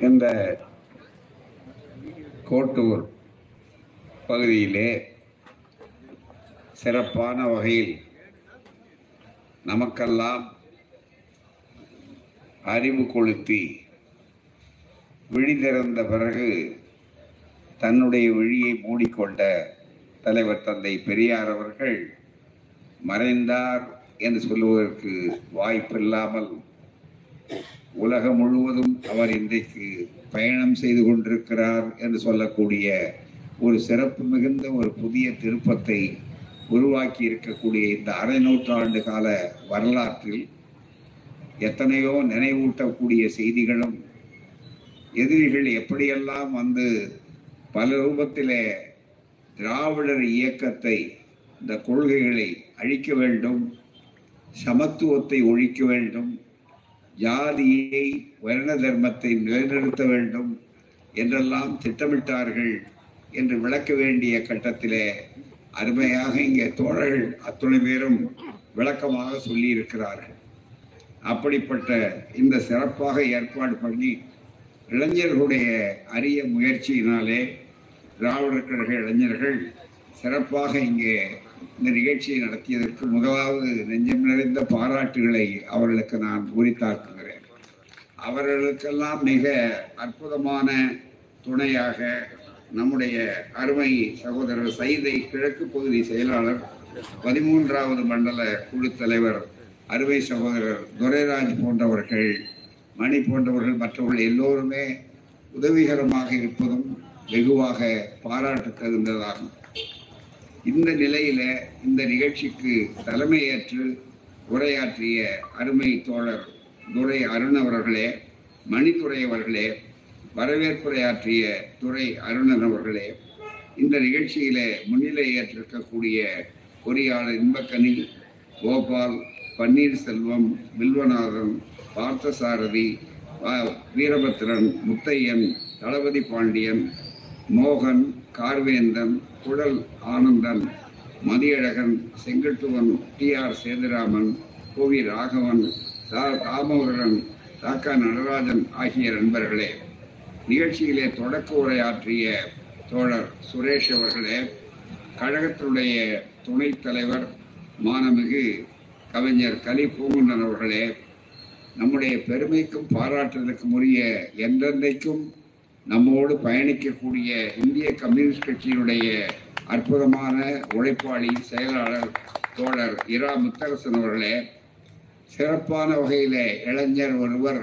இந்த கோட்டூர் பகுதியிலே சிறப்பான வகையில் நமக்கெல்லாம் அறிவு கொளுத்தி விழி திறந்த பிறகு தன்னுடைய விழியை மூடிக்கொண்ட தலைவர் தந்தை பெரியார் அவர்கள் மறைந்தார் என்று சொல்லுவதற்கு வாய்ப்பில்லாமல் உலகம் முழுவதும் அவர் இன்றைக்கு பயணம் செய்து கொண்டிருக்கிறார் என்று சொல்லக்கூடிய ஒரு சிறப்பு மிகுந்த ஒரு புதிய திருப்பத்தை உருவாக்கி இருக்கக்கூடிய இந்த அரை நூற்றாண்டு கால வரலாற்றில் எத்தனையோ நினைவூட்டக்கூடிய செய்திகளும் எதிரிகள் எப்படியெல்லாம் வந்து பல ரூபத்திலே திராவிடர் இயக்கத்தை இந்த கொள்கைகளை அழிக்க வேண்டும் சமத்துவத்தை ஒழிக்க வேண்டும் ஜாதியை வர்ண தர்மத்தை நிலைநிறுத்த வேண்டும் என்றெல்லாம் திட்டமிட்டார்கள் என்று விளக்க வேண்டிய கட்டத்திலே அருமையாக இங்கே தோழர்கள் அத்துணை பேரும் விளக்கமாக சொல்லியிருக்கிறார்கள். அப்படிப்பட்ட இந்த சிறப்பாக ஏற்பாடு பண்ணி இளைஞர்களுடைய அரிய முயற்சியினாலே திராவிடர் கழக இளைஞர்கள் சிறப்பாக இங்கே இந்த நிகழ்ச்சியை நடத்தியதற்கு முதலாவது நெஞ்சம் நிறைந்த பாராட்டுகளை அவர்களுக்கு நான் உரித்தாக்குகிறேன். அவர்களுக்கெல்லாம் மிக அற்புதமான துணையாக நம்முடைய அருமை சகோதரர் சைதை கிழக்கு பகுதி செயலாளர் பதிமூன்றாவது மண்டல குழு தலைவர் அருமை சகோதரர் துரைராஜ் போன்றவர்கள் மணி போன்றவர்கள் மற்றவர்கள் எல்லோருமே உதவிகரமாக இருப்பதும் வெகுவாக பாராட்டு தகுந்ததாகும். இந்த நிலையில இந்த நிகழ்ச்சிக்கு தலைமையேற்று உரையாற்றிய அருமை தோழர் துரை அருண் அவர்களே மணித்துறை அவர்களே வரவேற்புரையாற்றிய துறை அருணன் அவர்களே இந்த நிகழ்ச்சியில முன்னிலை ஏற்றிருக்கக்கூடிய பொறியாளர் இன்பக்கனி கோபால் பன்னீர்செல்வம் வில்வநாதன் பார்த்தசாரதி வீரபத்ரன் முத்தையன் தளபதி பாண்டியன் மோகன் கார்வேந்தன் குழல் ஆனந்தன் மதியழகன் செங்கட்டுவன் டி ஆர் சேதுராமன் கோவி ராகவன் தா- தாமோதரன் தாக்கா நடராஜன் ஆகிய நண்பர்களே நிகழ்ச்சியிலே தொடக்க உரையாற்றிய தோழர் சுரேஷ் அவர்களே கழகத்தினுடைய துணைத் தலைவர் மானமிகு கவிஞர் கலி பூங்குன்றன் அவர்களே நம்முடைய பெருமைக்கும் பாராட்டுதலுக்கும் உரிய என்றென்றைக்கும் நம்மோடு பயணிக்கக்கூடிய இந்திய கம்யூனிஸ்ட் கட்சியினுடைய அற்புதமான உழைப்பாளி செயலாளர் தோழர் இரா முத்தரசன் அவர்களே சிறப்பான வகையிலே இளைஞர் ஒருவர்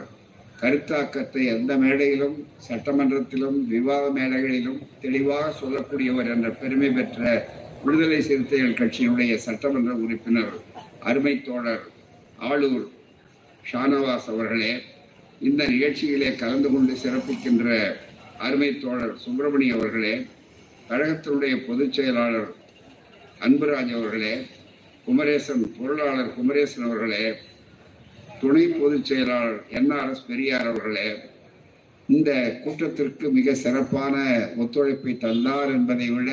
கருத்தாக்கத்தை எந்த மேடையிலும் சட்டமன்றத்திலும் விவாத மேடைகளிலும் தெளிவாக சொல்லக்கூடியவர் என்ற பெருமை பெற்ற விடுதலை சிறுத்தைகள் கட்சியினுடைய சட்டமன்ற உறுப்பினர் அருமை தோழர் ஆளூர் ஷானவாஸ் அவர்களே இந்த நிகழ்ச்சியிலே கலந்து கொண்டு சிறப்பிக்கின்ற அருமை தோழர் சுப்பிரமணி அவர்களே கழகத்தினுடைய பொதுச் செயலாளர் அன்புராஜ் அவர்களே குமரேசன் பொருளாளர் குமரேசன் அவர்களே துணை பொதுச் செயலாளர் என்ஆர்எஸ் பெரியார் அவர்களே இந்த கூட்டத்திற்கு மிக சிறப்பான ஒத்துழைப்பை தந்தார் என்பதை விட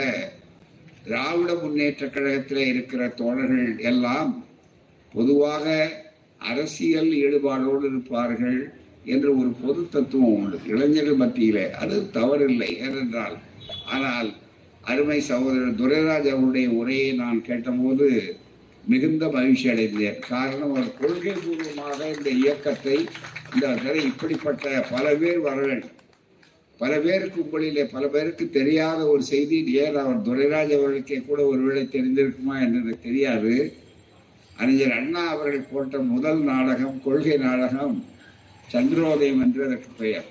திராவிட முன்னேற்ற கழகத்திலே இருக்கிற தோழர்கள் எல்லாம் பொதுவாக அரசியல் ஈடுபாடோடு இருப்பார்கள். என்ற ஒரு பொது தத்துவம் உண்டு. இளைஞர்கள் மத்தியிலே அது தவறில்லை ஏனென்றால் ஆனால் அருமை சகோதரர் துரைராஜ் அவருடைய உரையை நான் கேட்டபோது மிகுந்த மகிழ்ச்சி அடைந்தேன். காரணம் ஒரு கொள்கை பூர்வமாக இந்த இயக்கத்தை இந்த தடவை இப்படிப்பட்ட பல பேர் வர வேண்டும். பல பேருக்கு உங்களிலே பல பேருக்கு தெரியாத ஒரு செய்தி ஏன் அவர் துரைராஜ் அவர்களுக்கே கூட ஒருவேளை தெரிந்திருக்குமா என்று தெரியாது. அறிஞர் அண்ணா அவர்கள் போட்ட முதல் நாடகம் கொள்கை நாடகம் சந்திரோதயம் என்று அதற்கு பெயர்.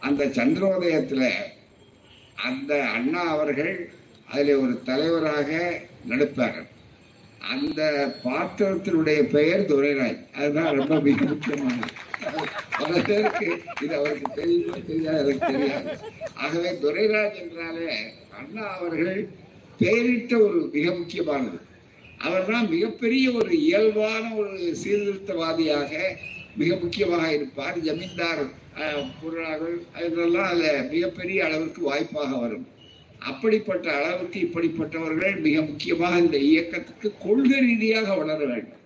அந்த சந்திரோதயத்துல அந்த அண்ணா அவர்கள் அதில் ஒரு தலைவராக நடிப்பார்கள். அந்த பாத்திரத்தினுடைய பெயர் துரைராய். அதுதான் ரொம்ப மிக முக்கியமானது. பல பேருக்கு இது அவருக்கு தெரியுமா தெரியாது எனக்கு தெரியாது. ஆகவே துரைராஜ் என்றாலே அண்ணா அவர்கள் பெயரிட்ட ஒரு மிக முக்கியமானது. அவர்தான் மிகப்பெரிய ஒரு இயல்பான ஒரு சீர்திருத்தவாதியாக மிக முக்கியமாக இருப்பார். ஜமீன்தார் அஹ், பொருளாளர்கள் இதெல்லாம் அதில் மிகப்பெரிய அளவிற்கு வாய்ப்பாக வரும். அப்படிப்பட்ட அளவுக்கு இப்படிப்பட்டவர்கள் மிக முக்கியமாக இந்த இயக்கத்துக்கு கொள்கை ரீதியாக வளர வேண்டும்.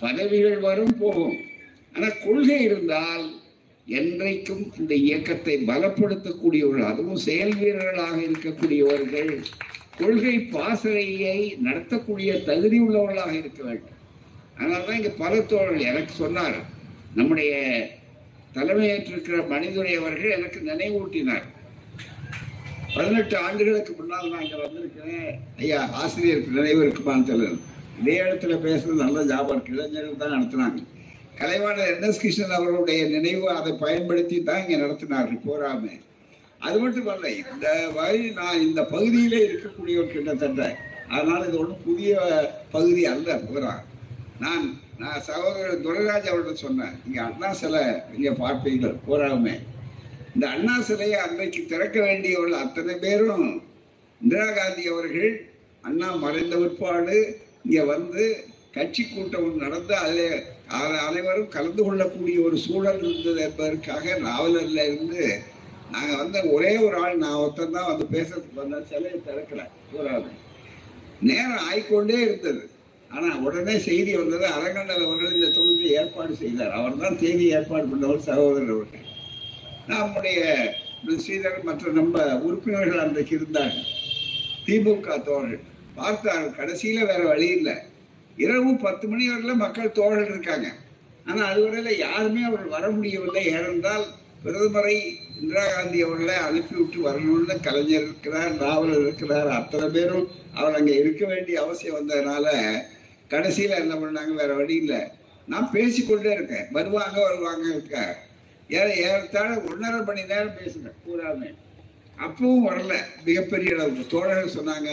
பதவிகள் வரும் போகும். ஆனால் கொள்கை இருந்தால் என்றைக்கும் இந்த இயக்கத்தை பலப்படுத்தக்கூடியவர்கள் அதுவும் செயல் வீரர்களாக இருக்கக்கூடியவர்கள் கொள்கை பாசறையை நடத்தக்கூடிய தகுதி உள்ளவர்களாக இருக்க வேண்டும். அதனால்தான் இங்க பல தோழர்கள் எனக்கு சொன்னார் நம்முடைய தலைமையேற்றிருக்கிற மனிதுரை அவர்கள் எனக்கு நினைவூட்டினார். பதினெட்டு ஆண்டுகளுக்கு முன்னால் நான் இங்க வந்திருக்கிறேன். ஐயா ஆசிரியருக்கு நினைவு இருக்குமான்னு தெரியல. இதே இடத்துல பேசுறது நல்ல ஜாபம் இளைஞர்கள் தான் நடத்தினாங்க. கலைவாணர் என். எஸ். கிருஷ்ணன் அவர்களுடைய நினைவு அதை பயன்படுத்தி தான் இங்க நடத்தினார்கள் போராம அது மட்டும் அல்ல இந்த வழி நான் இந்த பகுதியிலே இருக்கக்கூடியவர் கிட்டத்தட்ட. அதனால இது ஒன்றும் புதிய பகுதி அல்ல பூரா நான் நான் சகோதரர் துரைராஜ் அவர்கிட்ட சொன்னேன் இங்கே அண்ணா சிலை இங்கே பார்ப்பீர்கள் போராமே இந்த அண்ணா சிலையை அன்றைக்கு திறக்க வேண்டியவர்கள் அத்தனை பேரும் இந்திரா காந்தி அவர்கள் அண்ணா மறைந்த பிற்பாடு இங்கே வந்து கட்சி கூட்டம் நடந்து அதில் அனைவரும் கலந்து கொள்ளக்கூடிய ஒரு சூழல் இருந்தது என்பதற்காக நாவலரில் இருந்து நாங்கள் வந்த ஒரே ஒரு ஆள் நான் ஒருத்தன் தான் வந்து பேசுறதுக்கு வந்த சிலையை திறக்கல பூராவே நேரம் ஆய்கொண்டே இருந்தது. ஆனா உடனே செய்தி வந்தது அரங்கண்ணல் அவர்கள் இந்த தொகுதியை ஏற்பாடு செய்தார். அவர் தான் தேதி ஏற்பாடு பண்ணவர் சகோதரர் அவர்கள். நம்முடைய ஸ்ரீதரன் மற்ற நம்ம உறுப்பினர்கள் அன்றைக்கு இருந்தார்கள். திமுக தோழர்கள். பார்த்தார்கள் கடைசியில வேற வழி இல்லை. இரவு பத்து மணி வரையில மக்கள் தோழர்கள் இருக்காங்க. ஆனா அதுவரையில யாருமே அவர்கள் வர முடியவில்லை. ஏனென்றால் பிரதமரை இந்திரா காந்தி அவர்களை அனுப்பிவிட்டு வரணும்னு கலைஞர் இருக்கிறார் நாவலர் இருக்கிறார் அத்தனை பேரும் அவர் அங்கே இருக்க வேண்டிய அவசியம் வந்ததுனால கடைசியில் என்ன பண்ணாங்க? வேற வழி இல்லை. நான் பேசிக்கொண்டே இருக்கேன். வருவாங்க வருவாங்க இருக்க. ஏற ஏறத்தாழ ஒன்றரை மணி நேரம் பேசுகிறேன் பூராமே. அப்பவும் வரல. மிகப்பெரிய அளவுக்கு. தோழர்கள் சொன்னாங்க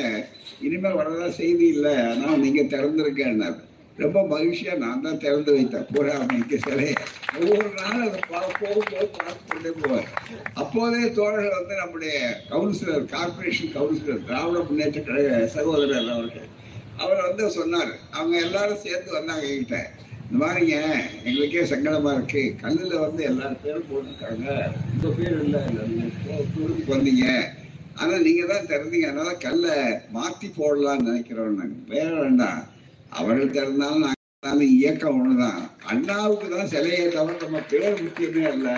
இனிமேல் வரதா செய்தி இல்லை. ஆனால் நீங்கள் திறந்துருக்கேன்னாரு ரொம்ப மகிழ்ச்சியாக நான் தான் திறந்து வைத்தேன் பூரா அமைக்க சிலையை ஒவ்வொரு நாளும் அதை பா போகும்போது பார்த்து கொண்டே போவார் அப்போதே தோழர்கள் வந்து நம்முடைய councillor corporation councillor Dravida Munnetra Kazhaga சகோதரர் அவர்கள். அவர் வந்து சொன்னார். அவங்க எல்லாரும் சேர்ந்து வந்தாங்க என்கிட்ட. இந்த மாதிரிங்க எங்களுக்கே சங்கடமா இருக்கு. கல்லுல வந்து எல்லாரும் பேரும் போட்டிருக்காங்க. உங்க பேர் இல்லை ஊருக்கு வந்தீங்க. ஆனா நீங்க தான் திறந்தீங்க. அதனால கல்லை மாத்தி போடலாம்னு நினைக்கிறோம் நாங்க. வேற வேண்டாம். அவர்கள் திறந்தாலும் நாங்க இயக்கம் ஒண்ணுதான். அண்ணாவுக்கு தான் சிலையை தவிர நம்ம பேர் முக்கியமே இல்லை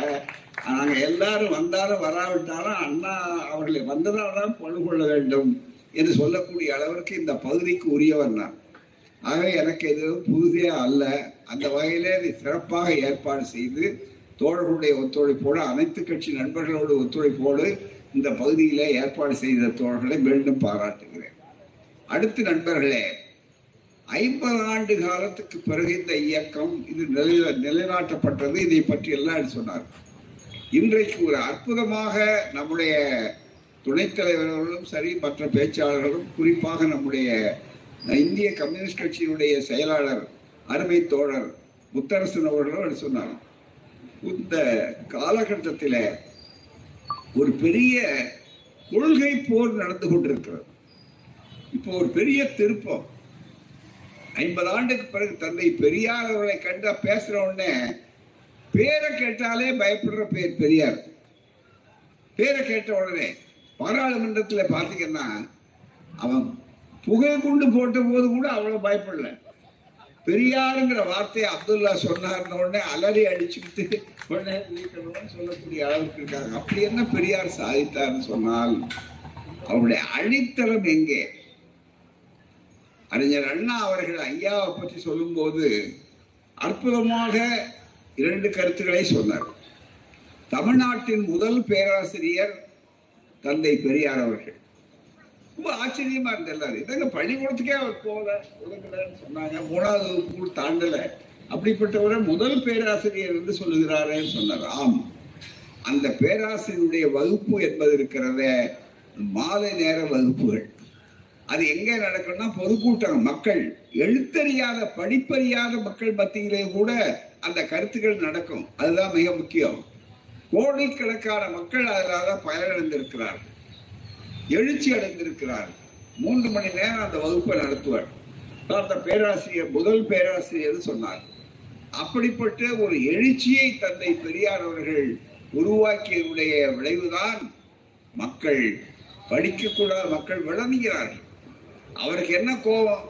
நாங்க எல்லாரும் வந்தாலும் வராவிட்டாலும் அண்ணா அவர்களை வந்ததால் தான் கொள்ள வேண்டும். என்று சொல்லக்கூடிய அளவிற்கு இந்த பகுதிக்கு உரியவர் நான். ஆகவே எனக்கு இது புதுதே அல்ல. அந்த வகையிலே இதை சிறப்பாக ஏற்பாடு செய்து தோழர்களுடைய ஒத்துழைப்போடு அனைத்து கட்சி நண்பர்களோடு ஒத்துழைப்போடு இந்த பகுதியிலே ஏற்பாடு செய்த தோழர்களை மீண்டும் பாராட்டுகிறேன். அடுத்து நண்பர்களே ஐம்பது ஆண்டு காலத்துக்கு பிறகு இந்த இயக்கம் இது நிலை நிலைநாட்டப்பட்டது. இதை பற்றி எல்லாம் சொன்னார் இன்றைக்கு ஒரு அற்புதமாக நம்முடைய துணைத் தலைவர்களும் சரி மற்ற பேச்சாளர்களும் குறிப்பாக நம்முடைய இந்திய கம்யூனிஸ்ட் கட்சியினுடைய செயலாளர் அருமை தோழர் முத்தரசன் அவர்களும் சொன்னார். இந்த காலகட்டத்தில் ஒரு பெரிய கொள்கை போர் நடந்து கொண்டிருக்கிறது. இப்போ ஒரு பெரிய திருப்பம். ஐம்பது ஆண்டுக்கு பிறகு தந்தை பெரியார் அவர்களை கண்டா பேசுற உடனே பேரை கேட்டாலே பயப்படுற பேர் பெரியார். பேரை கேட்ட உடனே பாராளுமன்றத்தில் பார்த்தீங்கன்னா அவன் புகை குண்டு போட்ட போது கூட அவ்வளோ பயப்படல. பெரியாருங்கிற வார்த்தையை அப்துல்லா சொன்னார்ன உடனே அலறி அடிச்சுக்கிட்டு உடனே சொல்லக்கூடிய அளவுக்கு இருக்காங்க. அப்படி என்ன பெரியார் சாதித்தார்னு சொன்னால் அவருடைய அடித்தளம் எங்கே? அறிஞர் அண்ணா அவர்கள் ஐயாவை பற்றி சொல்லும்போது அற்புதமாக இரண்டு கருத்துக்களை சொன்னார். தமிழ்நாட்டின் முதல் பேராசிரியர் தந்தை பெரியார் அவர்கள். ரொம்ப ஆச்சரியமா இருந்தது இதங்க பள்ளிக்கூடத்துக்கே அவர் போகல. ஒழுங்கலன்னு சொன்னாங்க. மூணாவது வகுப்பு தாண்டல. அப்படிப்பட்டவரை முதல் பேராசிரியர் என்று சொல்லுகிறாரேன்னு சொன்னார். ஆம். அந்த பேராசிரியருடைய வகுப்பு என்பது இருக்கிறத மாலை நேர வகுப்புகள். அது எங்கே நடக்கும்னா பொதுக்கூட்டம். மக்கள் எழுத்தறியாத படிப்பறியாத மக்கள் மத்தியிலே கூட அந்த கருத்துக்கள் நடக்கும். அதுதான் மிக முக்கியம். கோடிக்கணக்கான மக்கள் அதனால பயனடைந்திருக்கிறார்கள். எழுச்சி அடைந்திருக்கிறார் மூன்று மணி நேரம் அந்த வகுப்பை நடத்துவார். அந்த பேராசிரியர் முதல் பேராசிரியர் சொன்னார். அப்படிப்பட்ட ஒரு எழுச்சியை தந்தை பெரியார் அவர்கள் உருவாக்கியதுடைய விளைவுதான் மக்கள் படிக்கக்கூடாத மக்கள் விளங்குகிறார்கள். அவருக்கு என்ன கோபம்?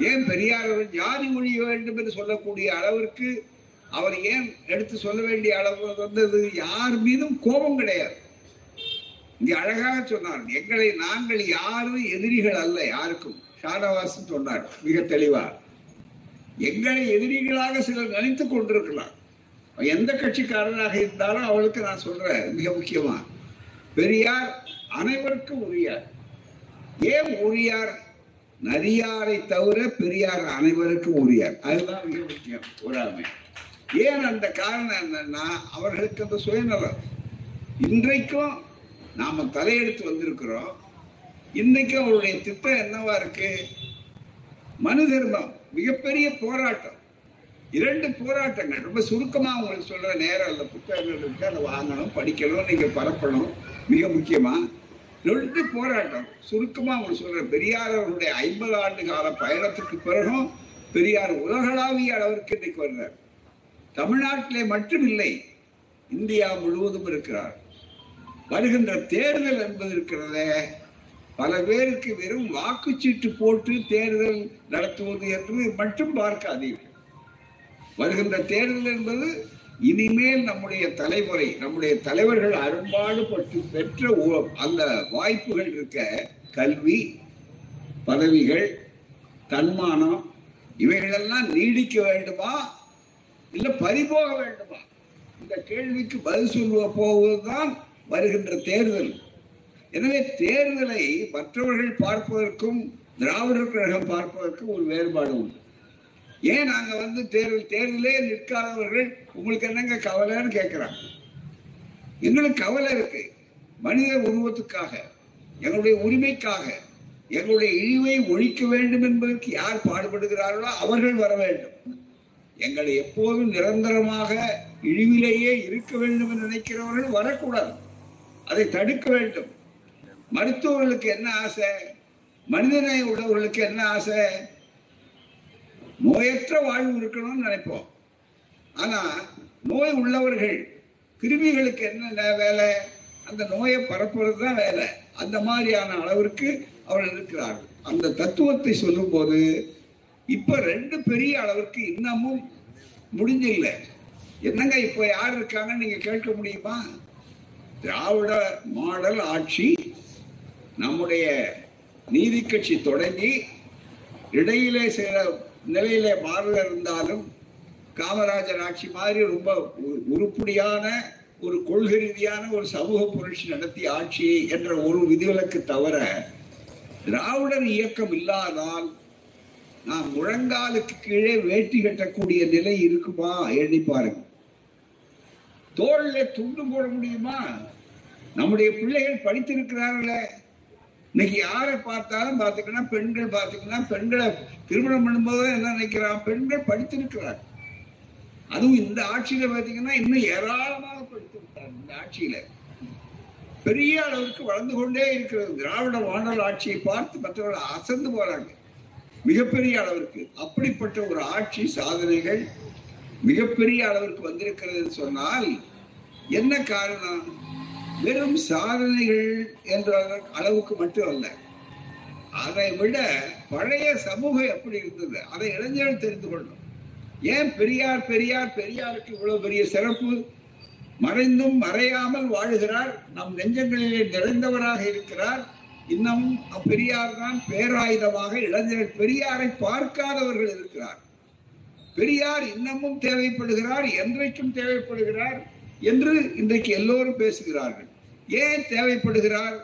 ஏன் பெரியார் அவர்கள் ஜாதி ஒழிய வேண்டும் என்று சொல்லக்கூடிய அளவிற்கு அவர் ஏன் எடுத்து சொல்ல வேண்டிய அளவு வந்தது? யார் மீதும் கோபம் கிடையாது. இங்க அழகாக சொன்னார் எங்களை நாங்கள் யாரும் எதிரிகள் அல்ல யாருக்கும். ஷானவாசன் சொன்னார் மிக தெளிவா. எங்களை எதிரிகளாக சிலர் நினைத்துக் கொண்டிருக்கலாம். எந்த கட்சிக்காரனாக இருந்தாலும் அவளுக்கு நான் சொல்றேன் மிக முக்கியமா. பெரியார் அனைவருக்கும் உரியார். ஏன் உரியார்? நரியாரை தவிர பெரியார் அனைவருக்கும் உரியார். அதுதான் மிக முக்கியம் ஒராமை ஏன் அந்த காரணம் என்னன்னா அவர்களுக்கு அந்த சுயநலம். இன்றைக்கும் நாம தலையெடுத்து வந்திருக்கிறோம். இன்னைக்கு அவருடைய திட்டம் என்னவா இருக்கு? மனு தர்மம் மிகப்பெரிய போராட்டம். இரண்டு போராட்டங்கள். ரொம்ப சுருக்கமா உங்களுக்கு சொல்ற நேரம் இல்ல. புத்தகங்கள் இருக்கு அதை வாங்கணும் படிக்கணும் நீங்க பரப்பணும். மிக முக்கியமா. ரெண்டு போராட்டம். சுருக்கமா உங்களுக்கு சொல்ற பெரியார் அவருடைய ஐம்பது ஆண்டு கால பயணத்துக்கு பிறகும் பெரியார் உலகளாவிய அளவிற்கு இன்னைக்கு வர்றார். தமிழ்நாட்டிலே மட்டும் இல்லை இந்தியா முழுவதும் இருக்கிறார். வருகின்ற தேர்தல் என்பது இருக்கிறதே. பல பேருக்கு வெறும் வாக்குச்சீட்டு போட்டு தேர்தல் நடத்துவது என்று மட்டும் பார்க்காதீர்கள். வருகின்ற தேர்தல் என்பது இனிமேல் நம்முடைய தலைமுறை நம்முடைய தலைவர்கள் அரும்பாடுபட்டு பெற்ற அந்த வாய்ப்புகள் இருக்க கல்வி பதவிகள் தன்மானம் இவைகளெல்லாம் நீடிக்க வேண்டுமா? இல்ல பறிபோக வேண்டுமா? இந்த கேள்விக்கு பதில் சொல்லுவ போவதுதான் வருகின்ற தேர்தல். எனவே தேர்தலை மற்றவர்கள் பார்ப்பதற்கும் திராவிடர் கழகம் பார்ப்பதற்கும் ஒரு வேறுபாடு உண்டு. ஏன் நாங்க வந்து தேர்தல் தேர்தலே நிற்காதவர்கள் உங்களுக்கு என்னங்க கவலைன்னு கேட்கிறாங்க எங்களுக்கு கவலை இருக்கு. மனித உருவத்துக்காக எங்களுடைய உரிமைக்காக எங்களுடைய இழிவை ஒழிக்க வேண்டும் என்பதற்கு யார் பாடுபடுகிறார்களோ அவர்கள் வர வேண்டும். எங்களை எப்போதும் நிரந்தரமாக இழிவிலேயே இருக்க வேண்டும் என்று நினைக்கிறவர்கள் வரக்கூடாது. அதை தடுக்க வேண்டும். மருத்துவர்களுக்கு என்ன ஆசை? மனிதநேய உள்ளவர்களுக்கு என்ன ஆசை? நோயற்ற வாழ்வு இருக்கணும்னு நினைப்போம். ஆனா நோய் உள்ளவர்கள் கிருமிகளுக்கு என்ன வேலை? அந்த நோயை பரப்புறது தான் வேலை. அந்த மாதிரியான அளவிற்கு அவர்கள் இருக்கிறார்கள். அந்த தத்துவத்தை சொல்லும்போது இப்ப ரெண்டு பெரிய அளவிற்கு இன்னமும் முடிஞ்சில்ல. என்னங்க இப்ப யார் இருக்காங்கன்னு நீங்க கேட்க முடியுமா? திராவிட மாடல் ஆட்சி நம்முடைய நீதி கட்சி தொடங்கி இடையிலே சில நிலையிலே மாறல இருந்தாலும் காமராஜர் ஆட்சி மாதிரி ரொம்ப உருப்படியான ஒரு கொள்கை ரீதியான ஒரு சமூக புரட்சி நடத்திய ஆட்சி என்ற ஒரு விதிவிலக்கு தவிர திராவிடர் இயக்கம் இல்லாதால் நான் முழங்காலுக்கு கீழே வேட்டி கட்டக்கூடிய நிலை இருக்குமா? எண்ணி பாருங்க தோல்ல துண்டு போட முடியுமா? நம்முடைய பிள்ளைகள் படித்திருக்கிறார்களே. இன்னைக்கு யாரை பார்த்தாலும் பாத்தீங்கன்னா பெண்கள் பாத்தீங்கன்னா பெண்களை திருமணம் பண்ணும்போது என்ன நினைக்கிறான்? பெண்கள் படித்திருக்கிறார். அதுவும் இந்த ஆட்சியில பாத்தீங்கன்னா இன்னும் ஏராளமாக படித்திருக்கிறார் இந்த ஆட்சியில. பெரிய அளவுக்கு வளர்ந்து கொண்டே இருக்கிறது. திராவிட மாடல் ஆட்சியை பார்த்து மற்றவர்கள் அசந்து போறாங்க. மிகப்பெரிய அளவிற்கு அப்படிப்பட்ட ஒரு ஆட்சி சாதனைகள் மிகப்பெரிய அளவிற்கு வந்திருக்கிறது சொன்னால் என்ன காரணம்? வெறும் சாதனைகள் என்ற அளவுக்கு மட்டும் அல்ல. அதை விட பழைய சமூகம் எப்படி இருந்தது? அதை இளைஞர்கள் தெரிந்து கொள்ளணும். ஏன் பெரியார் பெரியார் பெரியாருக்கு இவ்வளவு பெரிய சிறப்பு? மறைந்தும் மறையாமல் வாழுகிறார். நம் நெஞ்சங்களிலே நிறைந்தவராக இருக்கிறார். இன்னமும் பெரியார் தான் பேராயுதமாக இளைஞர்கள் பெரியாரை பார்க்காதவர்கள் இருக்கிறார். பெரியார் இன்னமும் தேவைப்படுகிறார் என்றைக்கும் தேவைப்படுகிறார் என்று இன்றைக்கு எல்லோரும் பேசுகிறார்கள். ஏன் தேவைப்படுகிறார்?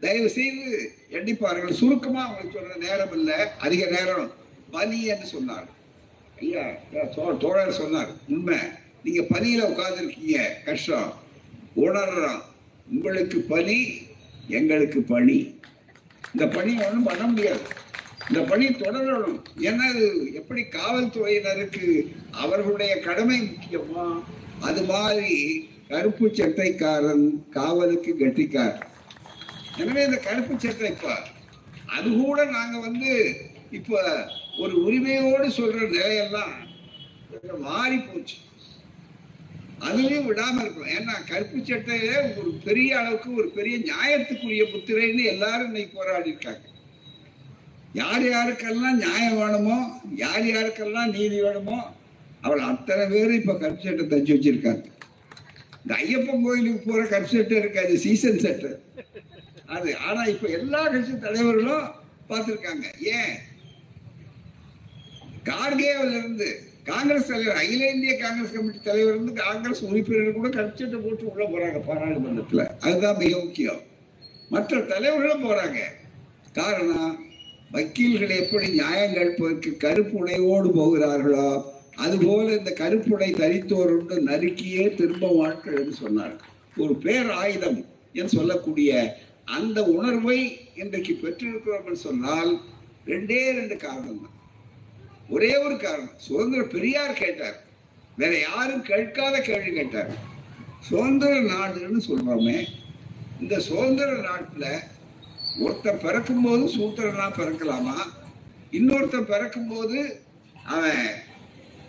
தயவு செய்து எண்ணிப்பார்கள் சுருக்கமா உங்களுக்கு சொல்ற நேரம் இல்ல அதிக நேரம். பலி என்று சொன்னார். ஐயா தோ- தோழர் சொன்னார் உண்மை. நீங்க பனியில உட்கார்ந்துருக்கீங்க கஷ்டம். உணர்றோம் உங்களுக்கு பனி எங்களுக்கு பணி இந்த பணி ஒன்றும் பண்ண முடியாது. இந்த பணி தொடரணும். ஏன்னா அது எப்படி காவல்துறையினருக்கு அவர்களுடைய கடமை முக்கியமா? அது மாதிரி கருப்பு சட்டைக்காரன் காவலுக்கு கெட்டிக்காரன் எனவே இந்த கருப்பு சட்டைப்பார் அது கூட நாங்க வந்து இப்ப ஒரு உரிமையோடு சொல்ற நிலையெல்லாம் கொஞ்சம் மாறி போச்சு அதுலயும் விடாம இருக்கணும். ஏன்னா கருப்பு சட்டையில ஒரு பெரிய அளவுக்கு ஒரு பெரிய நியாயத்துக்குரிய முத்திரைன்னு எல்லாரும் இன்னைக்கு போராடி இருக்காங்க. யார் யாருக்கெல்லாம் நியாயம் வேணுமோ யார் யாருக்கெல்லாம் நீதி வேணுமோ அவள் அத்தனை பேர் இப்ப கருப்பு சட்டை தச்சு வச்சிருக்காங்க. இந்த ஐயப்பன் கோயிலுக்கு போற கருப்பு சட்டை இருக்காது சீசன் சட்டை. அது ஆனா இப்ப எல்லா கட்சி தலைவர்களும் பார்த்திருக்காங்க. ஏன்? கார்கேவில இருந்து காங்கிரஸ் தலைவர் அகில இந்திய காங்கிரஸ் கமிட்டி தலைவர் இருந்து காங்கிரஸ் உறுப்பினர்கள் கூட கட்சியத்தை போட்டு உள்ள போறாங்க பாராளுமன்றத்துல. அதுதான் மிக முக்கியம். மற்ற தலைவர்களும் போறாங்க. காரணம் வக்கீல்கள் எப்படி நியாயம் கேட்பதற்கு கருப்பு உடையோடு போகிறார்களோ அதுபோல இந்த கருப்புடை தரித்தோருண்டு நறுக்கியே திரும்ப வாழ்க்கை என்று சொன்னார். ஒரு பேர் ஆயுதம் என்று சொல்லக்கூடிய அந்த உணர்வை இன்றைக்கு பெற்றிருக்கிறோம் சொன்னால் ரெண்டே ரெண்டு காரணம் தான் ஒரே ஒரு காரணம். சுதந்திர பெரியார் கேட்டார். வேற யாரும் கேட்காத கேள்வி கேட்டார். சுதந்திர நாடுன்னு சொல்றோமே இந்த சுதந்திர நாட்டுல ஒருத்தன் பிறக்கும் போது சூத்திரனா பிறக்கலாமா? இன்னொருத்தன் பிறக்கும் போது அவன்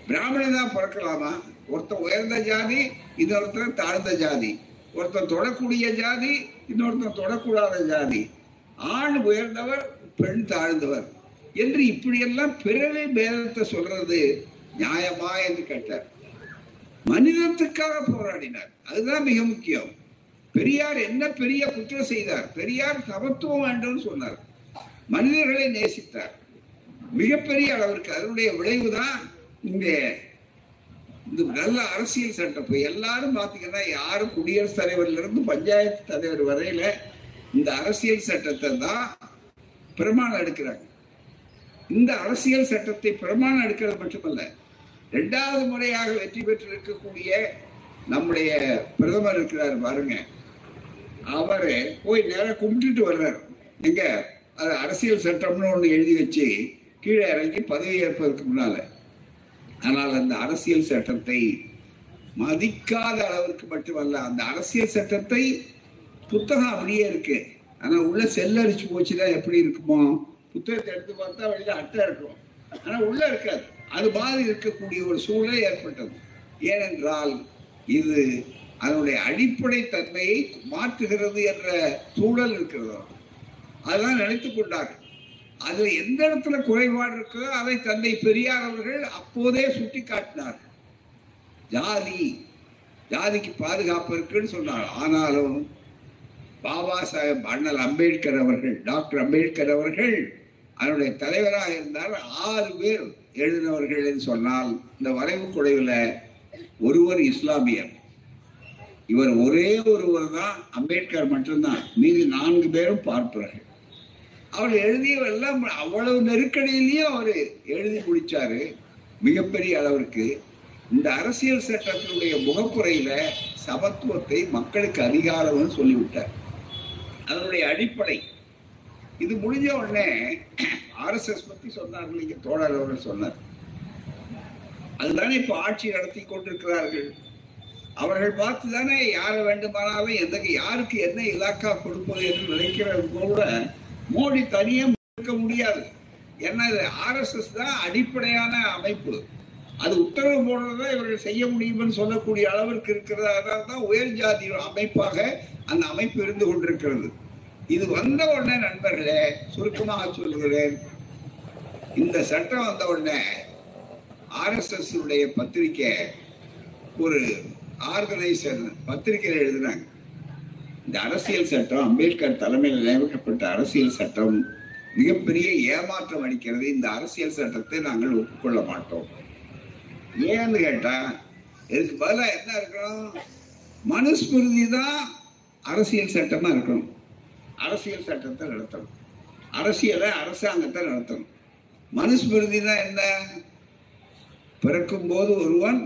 பிராமணனா பிறக்கலாமா? ஒருத்தன் உயர்ந்த ஜாதி இன்னொருத்தன் தாழ்ந்த ஜாதி. ஒருத்தன் தொடக்கூடிய ஜாதி இன்னொருத்தன் தொடக்கூடாத ஜாதி. ஆண் உயர்ந்தவர் பெண் தாழ்ந்தவர். என்று இப்படியெல்லாம் பிறவே பேதத்தை சொல்றது நியாயமா என்று கேட்டார். மனிதத்துக்காக போராடினார். அதுதான் மிக முக்கியம். பெரியார் என்ன பெரிய குற்றம் செய்தார்? பெரியார் சமத்துவம் வேண்டும் சொன்னார். மனிதர்களை நேசித்தார். மிகப்பெரிய அளவிற்கு அதனுடைய விளைவுதான் இங்கே. இந்த நல்ல அரசியல் சட்டம் எல்லாரும் பாத்தீங்கன்னா யாரும் குடியரசுத் தலைவர்ல இருந்து பஞ்சாயத்து தலைவர் வரையில இந்த அரசியல் சட்டத்தை தான் பிரமாணம் எடுக்கிறாங்க. இந்த அரசியல் சட்டத்தை பிரமாணம் எடுக்கிறது மட்டுமல்ல இரண்டாவது முறையாக வெற்றி பெற்றிருக்கக்கூடிய நம்முடைய பிரதமர் இருக்கிறார் பாருங்க. அவரு போய் நேரம் கும்பிட்டுட்டு வர்றாரு. எங்க? அது அரசியல் சட்டம்னு ஒண்ணு எழுதி வச்சு கீழே இறங்கி பதவி ஏற்பதற்கு முன்னால. ஆனால் அந்த அரசியல் சட்டத்தை மதிக்காத அளவிற்கு மட்டுமல்ல அந்த அரசியல் சட்டத்தை புத்தகம் அப்படியே இருக்கு. ஆனா உள்ள செல்லரிச்சு போச்சுதான் எப்படி இருக்குமோ? புத்தகத்தை எடுத்து பார்த்தா வெளியில அட்டை இருக்கும். ஆனா உள்ள இருக்காது. அது மாதிரி இருக்கக்கூடிய ஒரு சூழல் ஏற்பட்டது. ஏனென்றால் இது அதனுடைய அடிப்படை தன்மையை மாற்றுகிறது என்ற சூழல் இருக்கிறது. அதெல்லாம் நினைத்து கொண்டார்கள். அதுல எந்த இடத்துல குறைபாடு இருக்கோ அதை தந்தை பெரியார் அவர்கள் அப்போதே சுட்டி காட்டினார் ஜாதி ஜாதிக்கு பாதுகாப்பு இருக்குன்னு சொன்னார். ஆனாலும் பாபா சாஹேப் அண்ணல் அம்பேத்கர் அவர்கள் டாக்டர் அம்பேத்கர் அவர்கள் அதனுடைய தலைவராக இருந்தால் ஆறு பேர் எழுதினவர்கள் என்று சொன்னால் இந்த வரைவு குழுவில் ஒருவர் இஸ்லாமியர். இவர் ஒரே ஒருவர் தான் அம்பேத்கர் மட்டும்தான். மீதி நான்கு பேரும் பார்ப்பார்கள். அவர் எழுதியவெல்லாம் அவ்வளவு நெருக்கடியிலையும் அவர் எழுதி முடிச்சாரு. மிகப்பெரிய அளவிற்கு இந்த அரசியல் சட்டத்தினுடைய முகப்புறையில சமத்துவத்தை மக்களுக்கு அதிகாரம்னு சொல்லிவிட்டார். அதனுடைய அடிப்படை இது முடிஞ்ச உடனே ஆர்எஸ்எஸ் பத்தி சொன்னார் இல்லைங்க தோழர் அவர்கள் சொன்னார். அதுதானே இப்ப ஆட்சி நடத்தி கொண்டிருக்கிறார்கள். அவர்கள் பார்த்து தானே யாரை வேண்டுமானாலும் எந்த யாருக்கு என்ன இலாக்கா கொடுப்பது என்று நினைக்கிறது கூட மோடி தனியே இருக்க முடியாது. ஏன்னா இது ஆர்எஸ்எஸ் தான் அடிப்படையான அமைப்பு. அது உத்தரவு போடுறதா இவர்கள் செய்ய முடியும்னு சொல்லக்கூடிய அளவிற்கு இருக்கிறதா தான் உயர் ஜாதி அமைப்பாக அந்த அமைப்பு இருந்து கொண்டிருக்கிறது. இது வந்த உடனே நண்பர்களே சுருக்கமாக சொல்கிறேன் இந்த சட்டம் வந்த உடனே ஆர்எஸ்எஸ் உடைய பத்திரிக்கை ஒரு ஆர்கனைசர் பத்திரிகையில் எழுதினாங்க இந்த அரசியல் சட்டம் அம்பேத்கர் தலைமையில் நியமிக்கப்பட்ட அரசியல் சட்டம் மிகப்பெரிய ஏமாற்றம் அளிக்கிறது. இந்த அரசியல் சட்டத்தை நாங்கள் ஒப்புக்கொள்ள மாட்டோம். ஏன்னு கேட்டா இதுக்கு பதிலாக என்ன இருக்கணும்? மனுஸ்மிருதி தான் அரசியல் சட்டமா இருக்கணும். அரசியல் சட்டத்தை நடத்தணும். அரசியலை அரசாங்கத்தை நடத்தணும். மனுஸ்மிருதினா தான் என்ன? பிறக்கும் போது ஒருவன்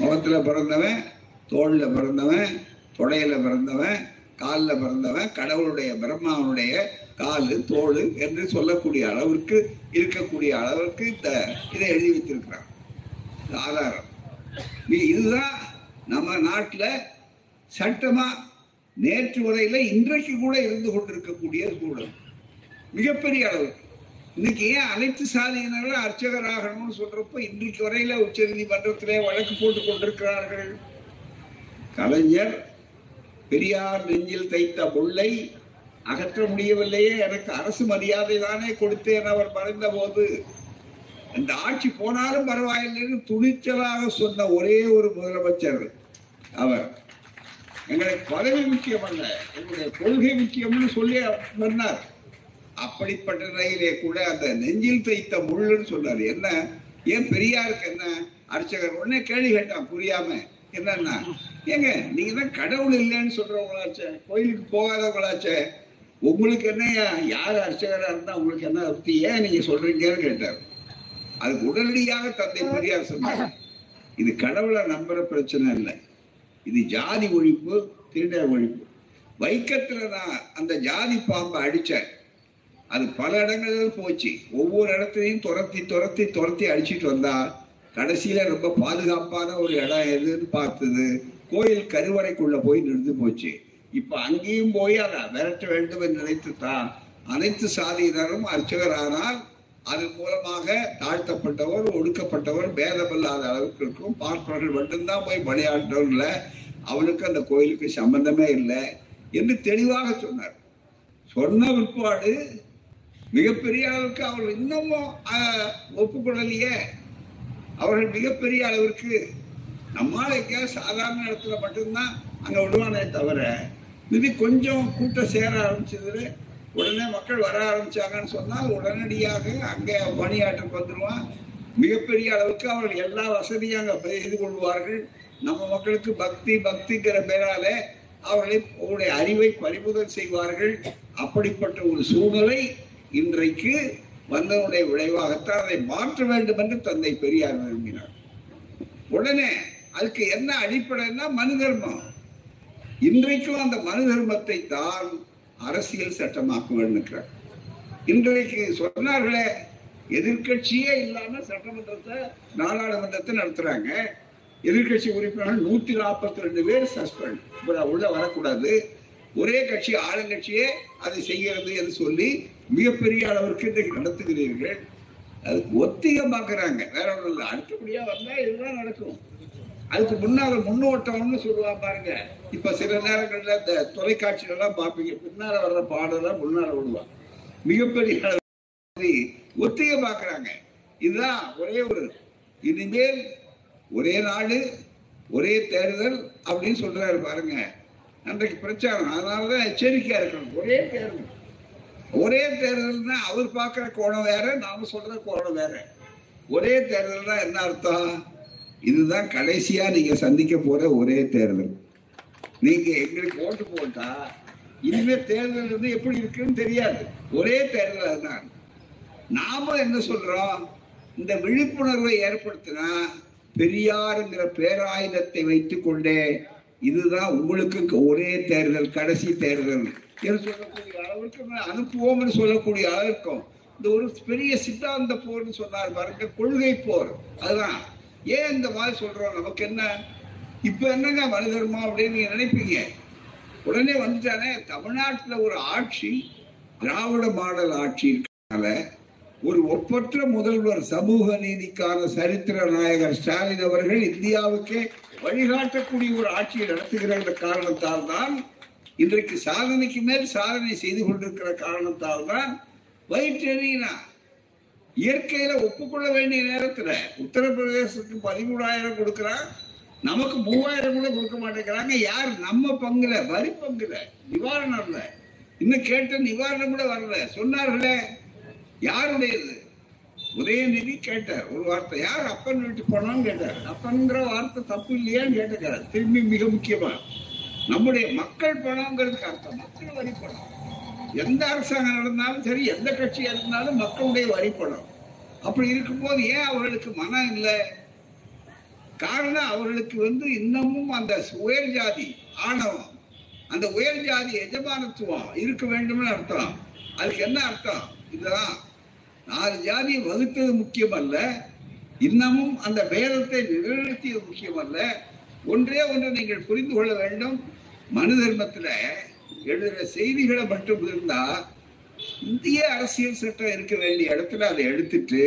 முகத்தில் பிறந்தவன் தோளில் பிறந்தவன் தொடையில பிறந்தவன் காலில் பிறந்தவன் கடவுளுடைய பிரம்மாவனுடைய காலு தோல் என்று சொல்லக்கூடிய அளவிற்கு இருக்கக்கூடிய அளவிற்கு இந்த இதை எழுதி வைத்திருக்கிறான் ஆதாரம். இதுதான் நம்ம நாட்டில் சட்டமாக நேற்று வரையில இன்றைக்கு கூட இருந்து கொண்டிருக்கக்கூடிய கூட. மிகப்பெரிய அளவு. இன்னைக்கு ஏன் அனைத்து சாதியினரும் அர்ச்சகர் ஆகணும்னு சொல்றப்ப இன்றைக்கு வரையில உச்ச நீதிமன்றத்திலே வழக்கு போட்டுக் கொண்டிருக்கிறார்கள். கலைஞர் பெரியார் நெஞ்சில் தைத்த முல்லை அகற்ற முடியவில்லையே எனக்கு அரசு மரியாதை தானே கொடுத்தேன் அவர் மறைந்த போது இந்த ஆட்சி போனாலும் பரவாயில்லைன்னு துணிச்சலாக சொன்ன ஒரே ஒரு முதலமைச்சர் அவர். எங்களுடைய பதவி முக்கியம் அல்ல. எங்களுடைய கொள்கை முக்கியம்னு சொல்லி சொன்னார் அப்படிப்பட்ட நிலையிலே கூட அந்த நெஞ்சில் தைத்த முள்ளுன்னு சொன்னார். என்ன? ஏன் பெரியாருக்கு என்ன? அர்ச்சகர் உடனே கேள்வி கேட்டான் புரியாம. என்னன்னா ஏங்க நீங்க தான் கடவுள் இல்லைன்னு சொல்றவங்களாச்சே கோயிலுக்கு போகாதவங்களாச்சே. உங்களுக்கு என்ன யார் அர்ச்சகரா இருந்தா உங்களுக்கு என்ன அர்த்தி ஏன் நீங்க சொல்றீங்கன்னு கேட்டார். அதுக்கு உடனடியாக தந்தை பெரியார் சொன்னார். இது கடவுளை நம்புற பிரச்சனை இல்லை. இது ஜாதி ஒழிப்பு திருடர் ஒழிப்பு. வைக்கத்துல நான் அந்த ஜாதி பாம்பை அடித்தேன் அது பல இடங்கள்ல போச்சு. ஒவ்வொரு இடத்துலையும் துரத்தி துரத்தி துரத்தி அடிச்சிட்டு வந்தா கடைசியில ரொம்ப பாதுகாப்பான ஒரு இடம் எதுன்னு பார்த்தது கோயில் கருவறைக்குள்ள போய் நின்று போச்சு. இப்ப அங்கேயும் போய் அதை விரட்ட வேண்டும் என்று நினைத்துத்தான் அனைத்து சாதியினரும் அர்ச்சகரானால் அது அதன் மூலமாக தாழ்த்தப்பட்டவர் ஒடுக்கப்பட்டவர் பேதமில்லாத அளவுக்கு இருக்கும். பார்ப்பவர்கள் மட்டும்தான் போய் பணியாற்றவர்கள அவனுக்கு அந்த கோயிலுக்கு சம்பந்தமே இல்லை என்று தெளிவாக சொன்னார். சொன்ன பிற்பாடு மிகப்பெரிய அளவுக்கு அவர் இன்னமும் ஒப்புக்கொள்ளலையே. அவர்கள் மிகப்பெரிய அளவிற்கு நம்மால் எங்கேயாவது சாதாரண இடத்துல மட்டும்தான் அங்கே விடுவானே தவிர இது கொஞ்சம் கூட்டம் சேர ஆரம்பிச்சது உடனே மக்கள் வர ஆரம்பிச்சாங்கன்னு சொன்னால் உடனடியாக அங்கே பணியாற்றுக்கு வந்துடுவான். மிகப்பெரிய அளவுக்கு அவர்கள் எல்லா வசதியும் அங்கே செய்து கொள்வார்கள். நம்ம மக்களுக்கு பக்தி பக்திங்கிற பெயரால அவர்களை அவருடைய அறிவை பறிமுதல் செய்வார்கள். அப்படிப்பட்ட ஒரு சூழ்நிலை இன்றைக்கு வந்தவனுடைய விளைவாகத்தான் அதை மாற்ற வேண்டும் என்று தந்தை பெரியார் விரும்பினார். உடனே அதுக்கு என்ன அடிப்படைன்னா மனு தர்மம். இன்றைக்கும் அந்த மனு தர்மத்தை தான் அரசியல் சட்டமாக்க இன்றைக்கு சொன்னார்களே எதிர்க்கட்சியே இல்லாம சட்டமன்றத்தை நாடாளுமன்றத்தை நடத்துறாங்க. எதிர்க்கட்சி உறுப்பினர்கள் நூத்தி நாற்பத்தி ரெண்டு பேர் சஸ்பெண்ட். உள்ள வரக்கூடாது. ஒரே கட்சி ஆளுங்கட்சியே அதை செய்கிறது என்று சொல்லி மிகப்பெரிய அளவிற்கு இன்றைக்கு நடத்துகிறீர்கள். அதுக்கு ஒத்திகமாக்குறாங்க. வேற ஒன்றும் இல்லை. அடுத்தபடியா வந்தா இதுதான் நடக்கும். அதுக்கு முன்னால முன்னோட்டம்னு சொல்லலாம் பாருங்க. இப்ப சில நேரங்கள்ல இந்த தொலைக்காட்சியில எல்லாம் பார்ப்பீங்க. பின்னால வர்ற பாடலாம் முன்னால விடுவான் மிகப்பெரிய அளவு ஒத்திகை இதுதான் ஒரே ஒரு இனிமேல் ஒரே நாடு ஒரே தேர்தல் அப்படின்னு சொல்றாரு பாருங்க. அன்றைக்கு பிரச்சாரம். அதனாலதான் எச்சரிக்கையா இருக்கணும். ஒரே தேர்தல். ஒரே தேர்தல்னா அவர் பார்க்குற கோணம் வேற நாம சொல்ற கோணம் வேற. ஒரே தேர்தல்னா என்ன அர்த்தம்? இதுதான் கடைசியா நீங்க சந்திக்க போற ஒரே தேர்தல். நீங்க எங்களுக்கு ஓட்டு போட்டா இனிமே தேர்தல் வந்து எப்படி இருக்குன்னு தெரியாது. ஒரே தேர்தல் அதுதான். நாம என்ன சொல்றோம்? இந்த விழிப்புணர்வை ஏற்படுத்தினா பெரியாருங்கிற பேராயுதத்தை வைத்துக் கொண்டே இதுதான் உங்களுக்கு ஒரே தேர்தல் கடைசி தேர்தல். என்று சொல்லக்கூடிய அளவுக்கு அனுப்புவோம்னு சொல்லக்கூடிய அளவுக்கும் இந்த ஒரு பெரிய சித்தாந்த போர்னு சொன்னார் பாருங்க கொள்கை போர். அதுதான். ஏன் இந்த மாதிரி சொல்றோம்? நமக்கு என்ன? இப்ப என்னங்க மனிதர்மா அப்படின்னு நீங்க நினைப்பீங்க? உடனே வந்துட்டானே தமிழ்நாட்டுல ஒரு ஆட்சி திராவிட மாடல் ஆட்சி இருக்கனால ஒரு ஒப்பற்ற முதல்வர் சமூக நீதிக்கான சரித்திர நாயகர் ஸ்டாலின் அவர்கள் இந்தியாவுக்கே வழிகாட்டக்கூடிய ஒரு ஆட்சியை நடத்துகிற காரணத்தால் தான் இன்றைக்கு சாதனைக்கு மேல் சாதனை செய்து கொண்டிருக்கிற காரணத்தால் தான் வயிற்றெறியினா இயற்கையில ஒப்புக்கொள்ள வேண்டிய நேரத்துல உத்தரப்பிரதேசத்துக்கு பதிமூணாயிரம் கொடுக்கிறான் நமக்கு மூவாயிரம் கூட கொடுக்க மாட்டேங்கிறாங்க. யார்? நம்ம பங்குல வரி பங்குல நிவாரணம் இல்ல. இன்னும் கேட்ட நிவாரணம் கூட வரல. சொன்னார்களே. யாருடையது? உதயநிதி கேட்டார் ஒரு வார்த்தை. யார் அப்பன் வீட்டு பணம்னு கேட்டார். அப்பன்ங்கிற வார்த்தை தப்பு இல்லையான்னு கேட்டுக்கிறார். திரும்பி மிக முக்கியமா நம்முடைய மக்கள் பணம்ங்கிறதுக்கு அர்த்தம். மக்கள் வரி பணம். எந்த அரசாங்கம் நடந்தாலும் சரி எந்த கட்சியா இருந்தாலும் மக்களுடைய வரிப்படம் அப்படி இருக்கும்போது ஏன் அவர்களுக்கு மனம் இல்லை? காரணம் அவர்களுக்கு வந்து இன்னமும் அந்த உயர் ஜாதி ஆணவம் அந்த உயர் ஜாதி எஜமானத்துவம் இருக்க வேண்டும்னு அர்த்தம். அதுக்கு என்ன அர்த்தம்? இதுதான். நாலு ஜாதியை வகுத்தது முக்கியம் அல்ல இன்னமும் அந்த பேதத்தை நிகழ்த்தியது முக்கியம் அல்ல ஒன்றே ஒன்று நீங்கள் புரிந்து கொள்ள வேண்டும். மனு தர்மத்தில் எழுதுற செய்திகளை மட்டும் இருந்தா இந்திய அரசியல் சட்டம் இருக்க வேண்டிய இடத்துல அதை எடுத்துட்டு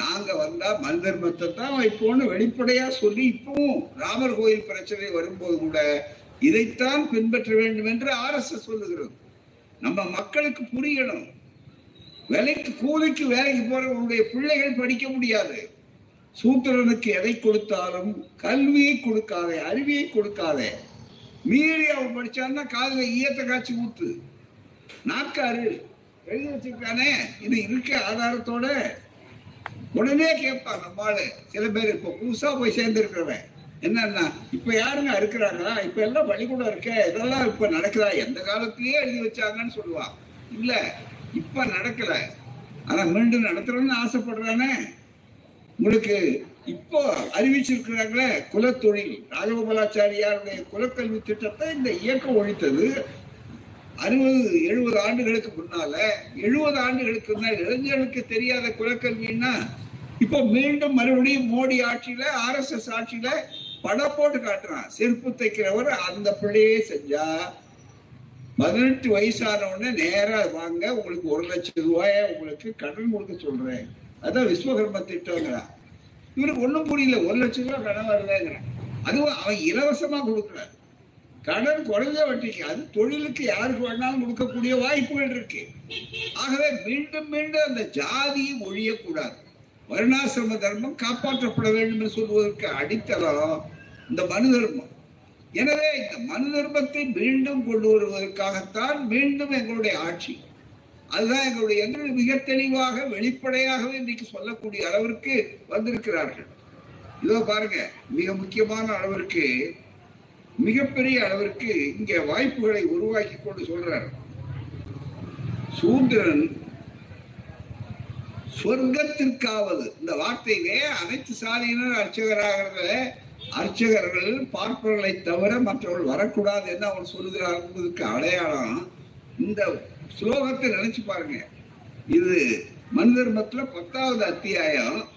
நாங்க வந்தா மனு தர்மத்தை தான் வைப்போம்னு வெளிப்படையா சொல்லி இப்பவும் ராமர் கோயில் பிரச்சனை வரும்போது கூட இதைத்தான் பின்பற்ற வேண்டும் என்று ஆர் எஸ் எஸ் சொல்லுகிறது. நம்ம மக்களுக்கு புரியணும். வேலைக்கு கூலிக்கு வேலைக்கு போற உங்களுடைய பிள்ளைகள் படிக்க முடியாது. சூத்திரனுக்கு எதை கொடுத்தாலும் கல்வியை கொடுக்காதே அறிவியை கொடுக்காதே. மீறி அவன் படிச்சான்னா காதுல ஈயத்தை காய்ச்சி ஊத்து. நாக்காரு. எழுதி வச்சிருக்கானே. இது இருக்க ஆதாரத்தோட உடனே கேட்பான் நம்மளு சில பேர் இப்ப புதுசா போய் சேர்ந்துருக்கிறவன். என்னன்னா இப்ப யாருங்க இருக்கிறாங்களா இப்ப எல்லாம் பள்ளிக்கூடம் இருக்க. இதெல்லாம் இப்ப நடக்குதா? எந்த காலத்திலேயே எழுதி வச்சாங்கன்னு சொல்லுவான். இல்ல இப்ப நடக்கல. ஆனா மீண்டும் நடத்துறோம்னு ஆசைப்படுறானே. உங்களுக்கு இப்போ அறிவிச்சிருக்கிறாங்களே குலத்தொழில். ராஜகோபாலாச்சாரியாருடைய குலக்கல்வி திட்டத்தை இந்த இயக்கம் ஒழித்தது. அறுபது எழுபது ஆண்டுகளுக்கு முன்னால எழுபது ஆண்டுகளுக்கு முன்னால் இளைஞர்களுக்கு தெரியாத குலக்கல்வின்னா இப்போ மீண்டும் மறுபடியும் மோடி ஆட்சியில ஆர்எஸ்எஸ் ஆட்சியில படம் போட்டு காட்டுறான். செருப்பு தைக்கிறவர் அந்த பிள்ளையே செஞ்சா பதினெட்டு வயசான உடனே நேரா வாங்க உங்களுக்கு ஒரு லட்சம் ரூபாய உங்களுக்கு கடன் கொடுக்க சொல்றேன். அதான் விஸ்வகர்ம திட்டங்கிறான். இவருக்கு ஒன்றும் புரியல. ஒரு லட்சம் ரூபாய் கடன் வரலங்கிறான் அதுவும் அவன் இலவசமாக கொடுக்குறான். கடன் குறைஞ்ச வட்டிக்கு அது தொழிலுக்கு யாருக்கு வேணாலும் கொடுக்கக்கூடிய வாய்ப்புகள் இருக்கு. ஆகவே மீண்டும் மீண்டும் அந்த ஜாதியை ஒழியக்கூடாது. வருணாசிரம தர்மம் காப்பாற்றப்பட வேண்டும் என்று சொல்வதற்கு அடித்தளம் இந்த மனு தர்மம். எனவே இந்த மனு தர்மத்தை மீண்டும் கொண்டு வருவதற்காகத்தான் மீண்டும் எங்களுடைய ஆட்சி. அதுதான் எங்களுடைய எங்களுடைய மிக தெளிவாக வெளிப்படையாகவே இன்றைக்கு சொல்லக்கூடிய அளவிற்கு வந்திருக்கிறார்கள். இதோ பாருங்க மிக முக்கியமான அளவிற்கு மிகப்பெரிய அளவிற்கு இங்க வாய்ப்புகளை உருவாக்கி கொண்டு சொல்றார். சூந்திரன் சொர்க்கத்திற்காவது. இந்த வார்த்தையிலே அனைத்து சாதியினர் அர்ச்சகராகிறத அர்ச்சகர்கள் பார்ப்பவர்களை தவிர மற்றவர்கள் வரக்கூடாது என்று அவர் சொல்லுகிறார் என்பதற்கு அடையாளம் இந்த ஸ்லோகத்தை நினைச்சு பாருங்க. இது மனு தர்மத்துல பத்தாவது அத்தியாயம்.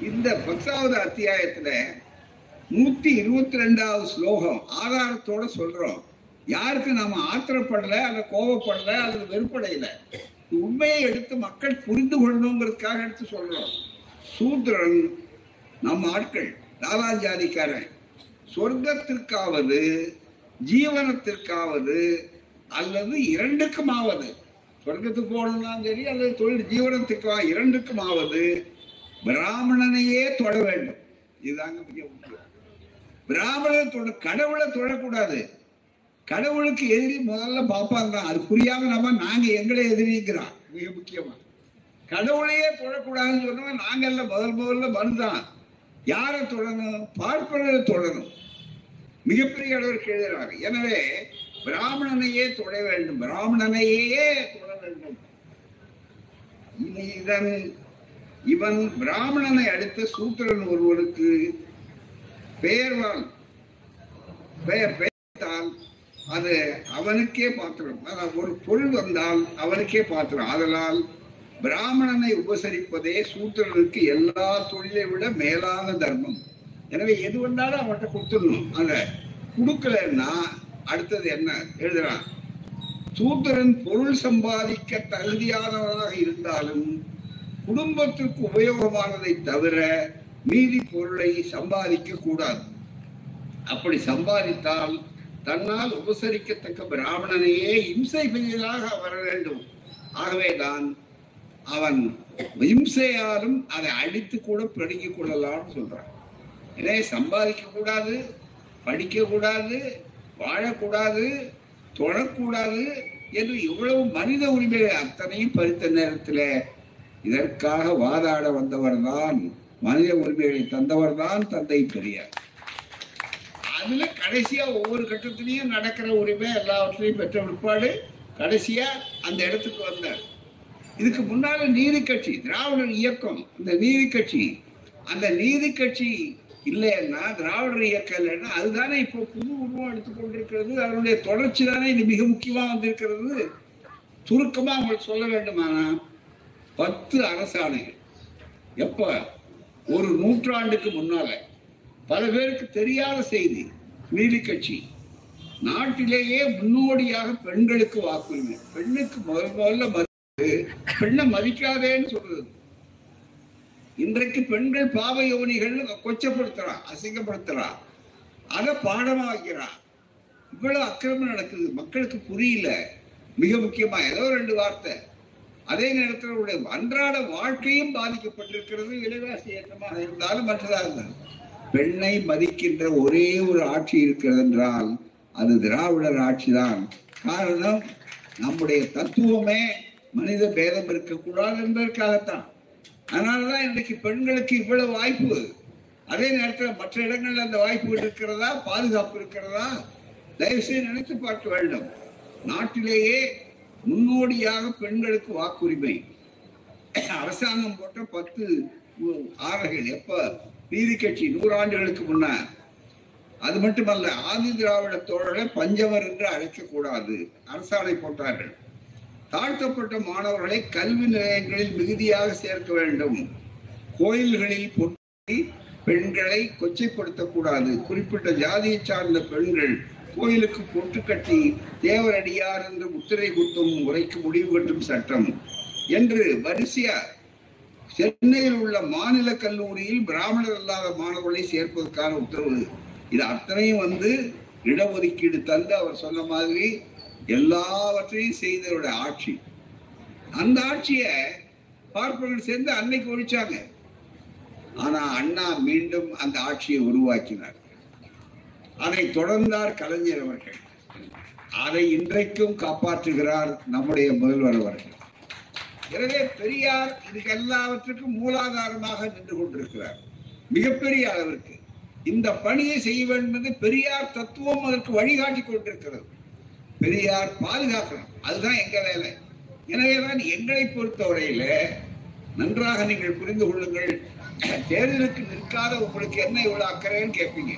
இந்த பத்தாவது அத்தியாயத்துல நூத்தி இருபத்தி ரெண்டாவது ஸ்லோகம் ஆதாரத்தோட சொல்றோம். யாருக்கு நாம ஆத்திரப்படல அல்ல கோபப்படல அல்லது வெறுப்படையில. உண்மையை எடுத்து மக்கள் புரிந்து கொள்ளணுங்கிறதுக்காக எடுத்து சொல்றோம். சூத்திரன் நம்ம ஆட்கள் லாலாஜாதிக்காரன் சொர்க்கத்திற்காவது ஜீவனத்திற்காவது அல்லது இரண்டுக்கும் ஆவது சொர்க்கத்துக்கு போகணும்னாலும் சரி அல்லது தொழில் ஜீவனத்துக்கா இரண்டுக்குமாவது பிராமணனையே தொட வேண்டும். இதுதாங்க மிக முக்கியம். பிராமணனை தொட கடவுளை தொழக்கூடாது கடவுளுக்கு எதிரி முதல்ல பார்ப்பாங்க. தான் அது புரியாம நம்ம நாங்க எங்களை எதிரிங்கிறோம் மிக முக்கியமா. கடவுளையே தொழக்கூடாதுன்னு சொன்னா நாங்கள்ல எல்லாம் முதல் முதல்ல மனுதான் யாரை தொடணும்? பார்ப்பனரை தொடணும். மிகப்பெரிய அளவிற்கு எழுதுறாங்க எனவே பிராமணனையே தொழ வேண்டும். பிராமணனையே தொழ வேண்டும். இனி இதன் இவன் பிராமணனை அடுத்த சூத்திரன் ஒருவனுக்கு பெயர்வான். பெயர் பெயர்த்தால் அது அவனுக்கே பாத்திரம். ஒரு பொருள் வந்தால் அவனுக்கே பாத்திரம். அதனால் பிராமணனை உபசரிப்பதே சூத்திரனுக்கு எல்லா தொழிலை விட மேலான தர்மம். எனவே எது வந்தாலும் அவன்கிட்ட கொடுத்துடணும். அந்த கொடுக்கலன்னா அடுத்தது என்ன? எழுதுறான். சூத்திரன் பொருள் சம்பாதிக்க தகுதியானவராக இருந்தாலும் குடும்பத்திற்கு உபயோகமானதை தவிர மீதி பொருளை சம்பாதிக்க கூடாது. அப்படி சம்பாதித்தால் தன்னால் உபசரிக்கத்தக்க பிராமணனையே இம்சை பெரியதாக வர வேண்டும். ஆகவேதான் அவன் இம்சையாலும் அதை அடித்து கூட பிடுங்கிக் கொள்ளலாம்னு சொல்றான். எனவே சம்பாதிக்க கூடாது படிக்க கூடாது வாழக்கூடாது தொழக்கூடாது என்று இவ்வளவு மனித உரிமைகள் அத்தனையும் பறித்த நேரத்தில் இதற்காக வாதாட வந்தவர் தான் மனித உரிமைகளை தந்தவர் தான் தந்தை பெரியார். அதுல கடைசியா ஒவ்வொரு கட்டத்திலையும் நடக்கிற உரிமை எல்லாவற்றையும் பெற்ற பிற்பாடு கடைசியா அந்த இடத்துக்கு வந்தார். இதுக்கு முன்னால நீதி கட்சி திராவிடர் இயக்கம் அந்த நீதி கட்சி அந்த நீதி கட்சி இல்லைன்னா திராவிடர் இயக்கம் இல்லைன்னா அதுதானே இப்போ புது உருவம் எடுத்துக்கொண்டிருக்கிறது அதனுடைய தொடர்ச்சி தானே இது மிக முக்கியமா வந்திருக்கிறது. சுருக்கமா உங்களுக்கு சொல்ல வேண்டுமானா பத்து அரசாணைகள். எப்ப? ஒரு நூற்றாண்டுக்கு முன்னால. பல பேருக்கு தெரியாத செய்தி. நீதி கட்சி நாட்டிலேயே முன்னோடியாக பெண்களுக்கு வாக்குரிமை. பெண்ணுக்கு முதல் முதல்ல மதிப்பு. பெண்ணை மதிக்காதேன்னு சொல்றது. இன்றைக்கு பெண்கள் பாவ யோனிகள் கொச்சப்படுத்துறா அசிங்கப்படுத்துறா அதை பாடமா வைக்கிறா இவ்வளவு அக்கிரமம் நடக்குது. மக்களுக்கு புரியல. மிக முக்கியமா ஏதோ ரெண்டு வார்த்தை. அதே நேரத்தில் உடைய அன்றாட வாழ்க்கையும் பாதிக்கப்பட்டிருக்கிறது. விலைவாசி ஏற்றமாக இருந்தாலும் மற்றதாக இருந்தாலும் பெண்ணை மதிக்கின்ற ஒரே ஒரு ஆட்சி இருக்கிறது என்றால் அது திராவிடர் ஆட்சிதான். காரணம் நம்முடைய தத்துவமே மனித பேதம் இருக்கக்கூடாது என்பதற்காகத்தான். அதனாலதான் இன்றைக்கு பெண்களுக்கு இவ்வளவு வாய்ப்பு. அதே நேரத்தில் மற்ற இடங்கள்ல அந்த வாய்ப்பு இருக்கிறதா? பாதுகாப்பு இருக்கிறதா? தயவு செய்து நினைத்து பார்க்க வேண்டும். நாட்டிலேயே முன்னோடியாக பெண்களுக்கு வாக்குரிமை. அரசாங்கம் போட்ட பத்து ஆறுகள் எப்ப? நீதி கட்சி நூறாண்டுகளுக்கு முன்னர் அது மட்டுமல்ல ஆதி திராவிட தோழரை பஞ்சவர் என்று அழைக்கக்கூடாது. அரசாணை போட்டார்கள். தாழ்த்தப்பட்ட மாணவர்களை கல்வி நிலையங்களில் மிகுதியாக சேர்க்க வேண்டும். கோயில்களில் பொட்டி பெண்களை கொச்சைப்படுத்தக்கூடாது. குறிப்பிட்ட ஜாதியை சார்ந்த பெண்கள் கோயிலுக்கு பொட்டு கட்டி தேவரடியார் என்று முத்திரை குத்தும் முறைக்கு முடிவு கட்டும் சட்டம் என்று வரிசையா சென்னையில் உள்ள மாநில கல்லூரியில் பிராமணர் அல்லாத மாணவர்களை சேர்ப்பதற்கான உத்தரவு. இது அத்தனையும் வந்து இடஒதுக்கீடு தந்து அவர் சொன்ன மாதிரி எல்லாவற்றையும் செய்தவருடைய ஆட்சி. அந்த ஆட்சியை பார்ப்பவர்கள் சேர்ந்து அன்னைக்கு ஒழிச்சாங்க. ஆனா அண்ணா மீண்டும் அந்த ஆட்சியை உருவாக்கினார். அதை தொடர்ந்தார் கலைஞர் அவர்கள். அதை இன்றைக்கும் காப்பாற்றுகிறார் நம்முடைய முதல்வர் அவர்கள். எனவே பெரியார் இதுக்கு எல்லாவற்றுக்கும் மூலாதாரமாக நின்று கொண்டிருக்கிறார். மிகப்பெரிய அளவிற்கு. இந்த பணியை செய்ய வேண்டும் என்று பெரியார் தத்துவம் அதற்கு வழிகாட்டி கொண்டிருக்கிறது. பெரியார் பாதுகாக்கணும். அதுதான் எங்க வேலை. எனவேதான் எங்களை பொறுத்தவரையில நன்றாக நீங்கள் புரிந்து கொள்ளுங்கள். தேர்தலுக்கு நிற்காத உங்களுக்கு என்ன இவ்வளவு அக்கறைன்னு கேட்பீங்க.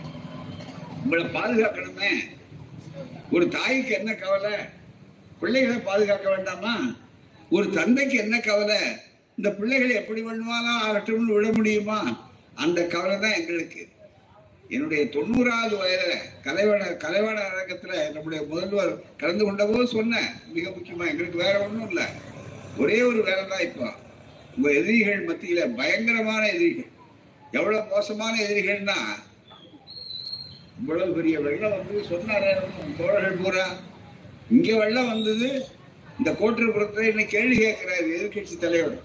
உங்களை பாதுகாக்கணுமே. ஒரு தாய்க்கு என்ன கவலை? பிள்ளைகளை பாதுகாக்க வேண்டாமா? ஒரு தந்தைக்கு என்ன கவலை? இந்த பிள்ளைகளை எப்படி வேணுமாலாம் ஆகட்டும்னு விட முடியுமா? அந்த கவலை தான் எங்களுக்கு. என்னுடைய தொண்ணூறாவது வயதுல கலைவாணர் கலைவாணர் அரங்கத்துல நம்முடைய முதல்வர் கலந்து கொண்ட போது சொன்னேன். மிக முக்கியமா எங்களுக்கு வேற ஒன்றும் இல்லை. ஒரே ஒரு வேலை தான் இப்போ. உங்க எதிரிகள் மத்தியில பயங்கரமான எதிரிகள். எவ்வளவு மோசமான எதிரிகள்னா இவ்வளவு பெரிய வெள்ளம் வந்து சொன்னாரு தோழர்கள் பூரா. இங்க வெள்ளம் வந்தது இந்த கோட்டுப்புறத்துல என்ன கேள்வி கேட்கிறாரு எதிர்கட்சி தலைவர்.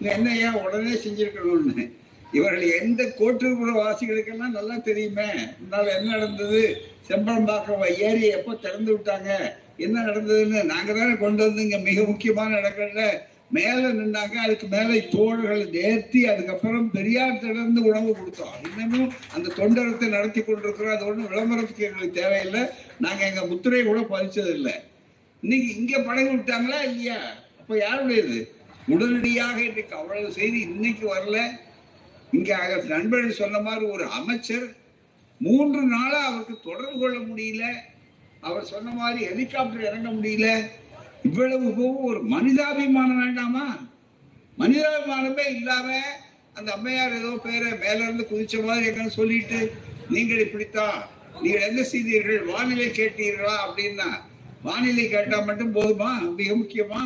நீ என்ன ஏன் உடனே செஞ்சிருக்கணும்னு? இவர்கள் எந்த கோட்டரபுர வாசிகளுக்கெல்லாம் நல்லா தெரியுமே? முன்னால என்ன நடந்தது? செம்பரம்பாக்கம் ஏரியை எப்போ திறந்து விட்டாங்க? என்ன நடந்ததுன்னு நாங்க தானே கொண்டு வந்து இங்க மிக முக்கியமான இடங்கள்ல மேல நின்னாங்க. அதுக்கு மேல தோள்களை நேர்த்தி அதுக்கப்புறம் பெரியார் தொடர்ந்து உணவு கொடுத்தோம். இன்னமும் அந்த தொண்டரத்தை நடத்தி கொண்டிருக்கிறோம். அது ஒன்றும் விளம்பரத்துக்கு எங்களுக்கு தேவையில்லை. நாங்க எங்க முத்திரையை கூட பதிச்சது இல்லை இன்னைக்கு இங்க படகு விட்டாங்களா? இல்லையா? அப்ப யாருடையது? உடனடியாக இன்னைக்கு அவ்வளவு செய்தி இன்னைக்கு வரல. இங்க நண்பர்கள் சொன்ன மாதிரி ஒரு அமைச்சர் மூன்று நாளா அவருக்கு தொடர்பு கொள்ள முடியல. அவர் சொன்ன மாதிரி ஹெலிகாப்டர் இறங்க முடியல. இவ்வளவு ஒரு மனிதாபிமானம் வேண்டாமா? மனிதாபிமானமே இல்லாம அந்த அம்மையார் ஏதோ பேரை மேல இருந்து குதிச்ச மாதிரி எங்கன்னு சொல்லிட்டு நீங்கள் இப்படித்தான் நீங்கள் என்ன செய்தீர்கள்? வானிலை கேட்டீர்களா? அப்படின்னா வானிலை கேட்டா மட்டும் போதுமா? மிக முக்கியமா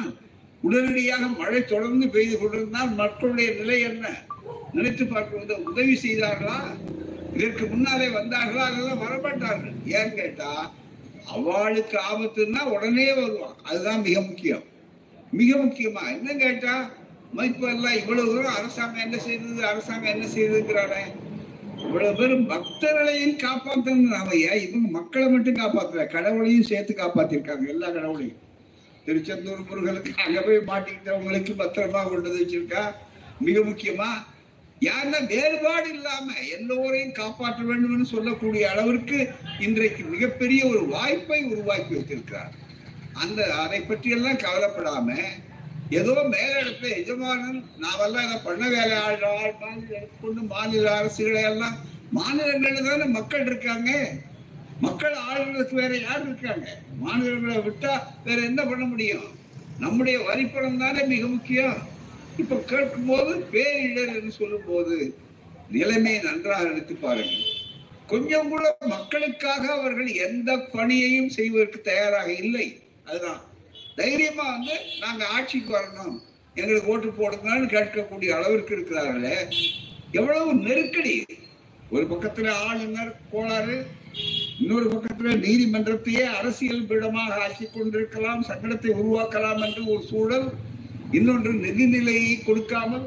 உடனடியாக மழை தொடர்ந்து பெய்து கொண்டிருந்தால் மக்களுடைய நிலை என்ன? நினைத்து பார்க்கும்போது உதவி செய்தார்களா? இதற்கு முன்னாலே வந்தார்களா அதெல்லாம் வரமாட்டார்கள். ஏன்னு கேட்டா அவளுக்கு ஆபத்துன்னா உடனே வருவான். அதுதான் மிக முக்கியம். மிக முக்கியமா? என்ன கேட்டா இப்ப எல்லாம் இவ்வளவு தூரம் அரசாங்கம் என்ன செய்தது? அரசாங்கம் என்ன செய்ததுங்கிறானே இவ்வளவு பேரும் பக்தர்களையும் காப்பாத்தணும் நாம ஏன் இவங்க மக்களை மட்டும் காப்பாத்தல? கடவுளையும் சேர்த்து காப்பாத்திருக்காங்க எல்லா கடவுளையும். திருச்செந்தூர் முருகனுக்கு அங்க போய் மாட்டிக்கிட்டவங்களுக்கு பத்திரமா கொண்டு வச்சிருக்கா? மிக முக்கியமா? யாருன்னா வேறுபாடு இல்லாம எல்லோரையும் காப்பாற்ற வேண்டும் சொல்லக்கூடிய அளவிற்கு இன்றைக்கு மிகப்பெரிய ஒரு வாய்ப்பை உருவாக்கி வைத்திருக்கிறார். அந்த அதை பற்றியெல்லாம் கவலைப்படாம ஏதோ மேலிடத்தை எஜமானன் நாவெல்லாம் இதை பண்ண வேலை ஆள் ஆள் மாதிரி எடுத்துக்கொண்டு மாநில அரசுகளை எல்லாம் மாநிலங்கள்ல தானே மக்கள் இருக்காங்க. மக்கள் ஆளுநருக்கு வேற யார் இருக்காங்க? மாநிலங்களை விட்டா வேற என்ன பண்ண முடியும்? நம்முடைய வரிப்பணம் தானே மிக முக்கியம். இப்ப கேட்கும் போது பேரிடர் என்று சொல்லும் போது நிலைமையை நன்றாக எடுத்து பாருங்கள். கொஞ்சம் கூட மக்களுக்காக அவர்கள் எந்த பணியையும் செய்வதற்கு தயாராக இல்லை. அதுதான். தைரியமா வந்து நாங்க ஆட்சிக்கு வரணும். எங்களுக்கு ஓட்டு போடுங்கன்னு கேட்கக்கூடிய அளவிற்கு இருக்கிறார்களே. எவ்வளவு நெருக்கடி. ஒரு பக்கத்துல ஆளுநர் கோளாறு இன்னொரு பக்கத்துல நீதிமன்றத்தையே அரசியல் பீடமாக ஆக்கி கொண்டிருக்கலாம் சங்கடத்தை உருவாக்கலாம் என்று ஒரு சூழல் இன்னொன்று நிதிநிலையை கொடுக்காமல்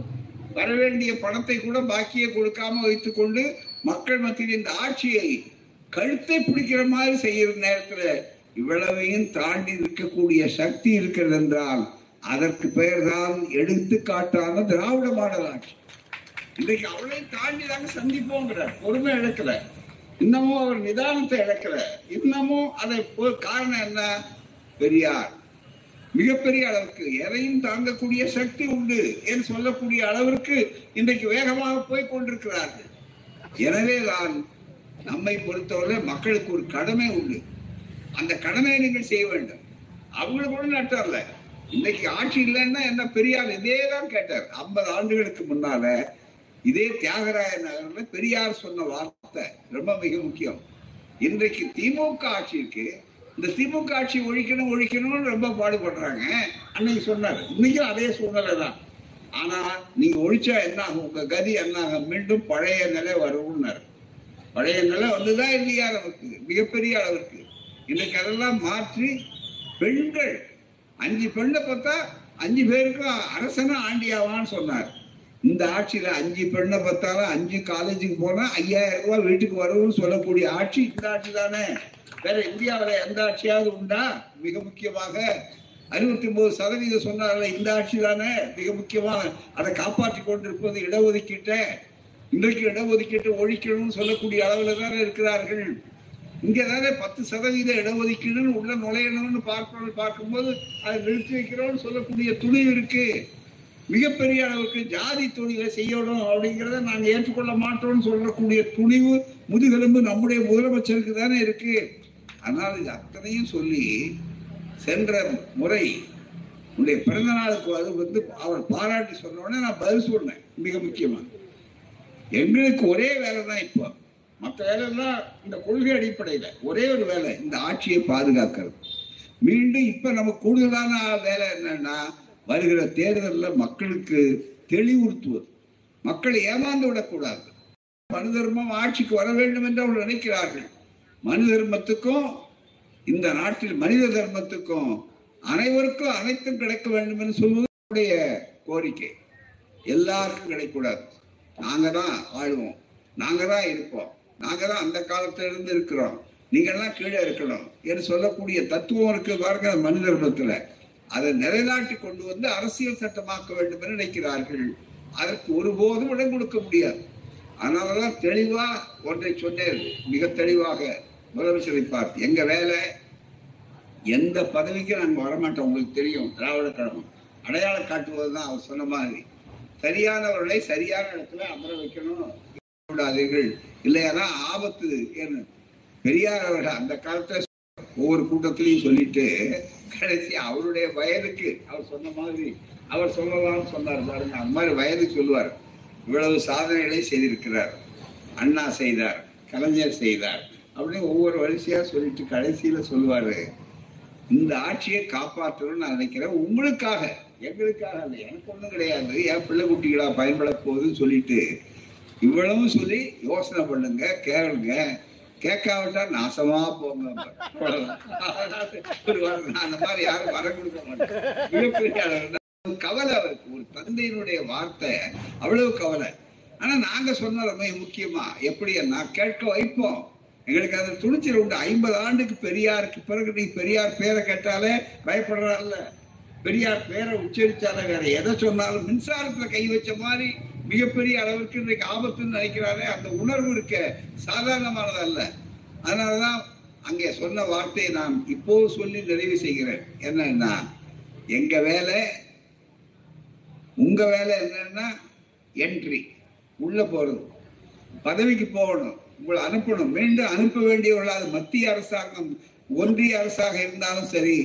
வரவேண்டிய பணத்தை கூட பாக்கியை கொடுக்காம வைத்துக்கொண்டு மக்கள் மத்தியில் இந்த ஆட்சியை கழுத்தை பிடிக்கிற மாதிரி செய்யற நேரத்துல இவ்வளவையும் தாண்டி இருக்கக்கூடிய சக்தி இருக்கிறது என்றால் அதற்கு பெயர்தான் எடுத்துக்காட்டான திராவிட மாடல் ஆட்சி. இன்றைக்கு அவளையும் தாண்டி தாங்க சந்திப்போங்கிற பொறுமை இழக்கல. இன்னமும் அவர் நிதானத்தை இழக்கல. இன்னமும் அதை காரணம் என்ன? பெரியார். மிகப்பெரிய அளவுக்கு எதையும் தாங்கக்கூடிய சக்தி உண்டு என்று சொல்லக்கூடிய அளவிற்கு இன்றைக்கு வேகமாக போய் கொண்டிருக்கிறார்கள். எனவே தான் நம்மை பொறுத்தவரை மக்களுக்கு ஒரு கடமை உண்டு. அந்த கடமையை நீங்கள் செய்ய வேண்டும். அவங்களுக்கு கூட நட்டர்ல. இன்னைக்கு ஆட்சி இல்லைன்னா என்ன பெரியார் இதே தான் கேட்டார். ஐம்பது ஆண்டுகளுக்கு முன்னால இதே தியாகராய நகர்ல பெரியார் சொன்ன வார்த்தை ரொம்ப மிக முக்கியம். இன்றைக்கு திமுக ஆட்சிக்கு இந்த திமுக ஆட்சி ஒழிக்கணும் ஒழிக்கணும்னு ரொம்ப பாடுபடுறாங்க. அன்னைக்கு சொன்னார். இன்னைக்கும் அதே சூழ்நிலை தான். ஆனா நீங்க ஒழிச்சா என்ன ஆகும் உங்க கதி என்ன ஆகும் மீண்டும் பழைய நிலை வரும்னாரு. பழைய நிலை வந்துதான் இல்லையா நமக்கு? மிகப்பெரிய அளவிற்கு. இன்னைக்கு அதெல்லாம் மாற்றி பெண்கள் அஞ்சு பெண்ணை பார்த்தா அஞ்சு பேருக்கும் அரசனா ஆண்டியாவான்னு சொன்னார். இந்த ஆட்சியில அஞ்சு பெண்ணை பார்த்தாலும் அஞ்சு காலேஜுக்கு போனா ஐயாயிரம் ரூபாய் வீட்டுக்கு வரும்னு சொல்லக்கூடிய ஆட்சி இந்த ஆட்சி தானே? வேற இந்தியாவில் எந்த ஆட்சியாவது உண்டா? மிக முக்கியமாக அறுபத்தி ஒன்பது சதவீதம் சொன்னார்ல இந்த ஆட்சி தானே மிக முக்கியமாக. அதை காப்பாற்றி கொண்டிருப்பது இடஒதுக்கீட்டை. இன்றைக்கு இடஒதுக்கீட்டை ஒழிக்கணும்னு சொல்லக்கூடிய அளவில் தானே இருக்கிறார்கள். இங்கே தானே பத்து சதவீத இடஒதுக்கீடுன்னு உள்ள நுழையணும்னு பார்க்கணும் பார்க்கும்போது அதை நிறுத்தி வைக்கிறோம்னு சொல்லக்கூடிய துணி இருக்கு. மிகப்பெரிய அளவுக்கு ஜாதி தொழிலை செய்யணும் அப்படிங்கிறத நாங்கள் ஏற்றுக்கொள்ள மாட்டோம்னு சொல்லக்கூடிய துணிவு முதுகெலும்பு நம்முடைய முதலமைச்சருக்கு தானே இருக்குது ஆனால் இது அத்தனையும் சொல்லி சென்ற முறை உன்னுடைய பிறந்த நாளுக்கு அது வந்து அவர் பாராட்டி சொன்னோடனே நான் பதில் சொன்னேன். மிக முக்கியமாக எங்களுக்கு ஒரே வேலை தான் இப்போ. மற்ற வேலைலாம் இந்த கொள்கை அடிப்படையில். ஒரே ஒரு வேலை இந்த ஆட்சியை பாதுகாக்கிறது. மீண்டும் இப்போ நமக்கு கூடுதலான வேலை என்னன்னா வருகிற தேர்தலில் மக்களுக்கு தெளிவுறுத்துவது. மக்களை ஏமாந்து விடக்கூடாது. மனு தர்மம் ஆட்சிக்கு வர வேண்டும் என்று அவர்கள் நினைக்கிறார்கள். மனு தர்மத்துக்கும் இந்த நாட்டில் மனித தர்மத்துக்கும் அனைவருக்கும் அனைத்தும் கிடைக்க வேண்டும் என்று சொல்வது கோரிக்கை. எல்லாருக்கும் கிடைக்கூடாது நாங்க தான் வாழ்வோம் நாங்க தான் இருப்போம். நாங்க தான் அந்த காலத்திலிருந்து இருக்கிறோம். இருக்கிறோம் நீங்கெல்லாம் கீழே இருக்கணும் என்று சொல்லக்கூடிய தத்துவம் இருக்கு பாருங்க மனு தர்மத்துல. அதை நிலைநாட்டி கொண்டு வந்து அரசியல் சட்டமாக்க வேண்டும் என்று நினைக்கிறார்கள். அதற்கு ஒருபோதும் இடம் கொடுக்க முடியாது. அதனாலதான் தெளிவா ஒன்றை சொன்னேன். மிக தெளிவாக முதலமைச்சரை பார்த்து எங்க வேலை? எந்த பதவிக்கும் நாங்கள் வரமாட்டோம் உங்களுக்கு தெரியும். திராவிட கழகம். அடையாளம் காட்டுவது தான் அவர் சொன்ன மாதிரி. சரியானவர்களை சரியான இடத்துல அமர வைக்கணும். கூடாதீர்கள். இல்லையானா ஆபத்து ஏன்னு பெரியார் அவர்கள் அந்த காலத்துல ஒவ்வொரு கூட்டத்திலையும் சொல்லிட்டு கடைசி அவருடைய வயதுக்கு அவர் சொன்ன மாதிரி அவர் சொல்லலாம்னு சொன்னார் பாருங்க. அந்த மாதிரி வயதுக்கு சொல்லுவார். இவ்வளவு சாதனைகளை செய்திருக்கிறார். அண்ணா செய்தார். கலைஞர் செய்தார். அப்படின்னு ஒவ்வொரு வரிசையா சொல்லிட்டு கடைசியில சொல்லுவாரு. இந்த ஆட்சியை காப்பாற்றணும்னு நான் நினைக்கிறேன். உங்களுக்காக. எங்களுக்காக அல்ல. எனக்கு ஒன்றும் கிடையாது. என் பிள்ளை குட்டிகளா பயன்பட போகுதுன்னு சொல்லிட்டு இவ்வளவும் சொல்லி யோசனை பண்ணுங்க கேளுங்க. கேட்காவிட்டா நாசமா போங்க. அந்த மாதிரி யாரும் வர கொடுக்க மாட்டேன் மிகப்பெரிய கவலை அவருக்கு. ஒரு தந்தையினுடைய வார்த்தை. அவ்வளவு கவலை. ஆனா நாங்க சொன்னோம் ரொம்ப முக்கியமா. எப்படி? நான் கேட்க வைப்போம். எங்களுக்கு அந்த துணிச்சல் உண்டு. ஐம்பது ஆண்டுக்கு பெரியாருக்கு பிறகு நீ பெரியார் பேரை கேட்டாலே பயப்படுறாருல்ல. பெரியார் பேரை உச்சரிச்சாலே வேற எதை சொன்னாலும் மின்சாரத்துல கை வச்ச மாதிரி மிகப்பெரிய அளவிற்கு இன்றைக்கு ஆபத்துன்னு நினைக்கிறாரே அந்த உணர்வு இருக்க சாதாரணமானதல்ல அதனாலதான் அங்கே சொன்ன வார்த்தையை நான் இப்போது சொல்லி நிறைவு செய்கிறேன். என்னன்னா எங்க வேலை உங்க வேலை என்னன்னா என்ட்ரி உள்ள போறது. பதவிக்கு போகணும். உங்களை அனுப்பணும். மீண்டும் அனுப்ப வேண்டியவர்கள் அது மத்திய அரசாங்கம் ஒன்றிய அரசாக இருந்தாலும் சரி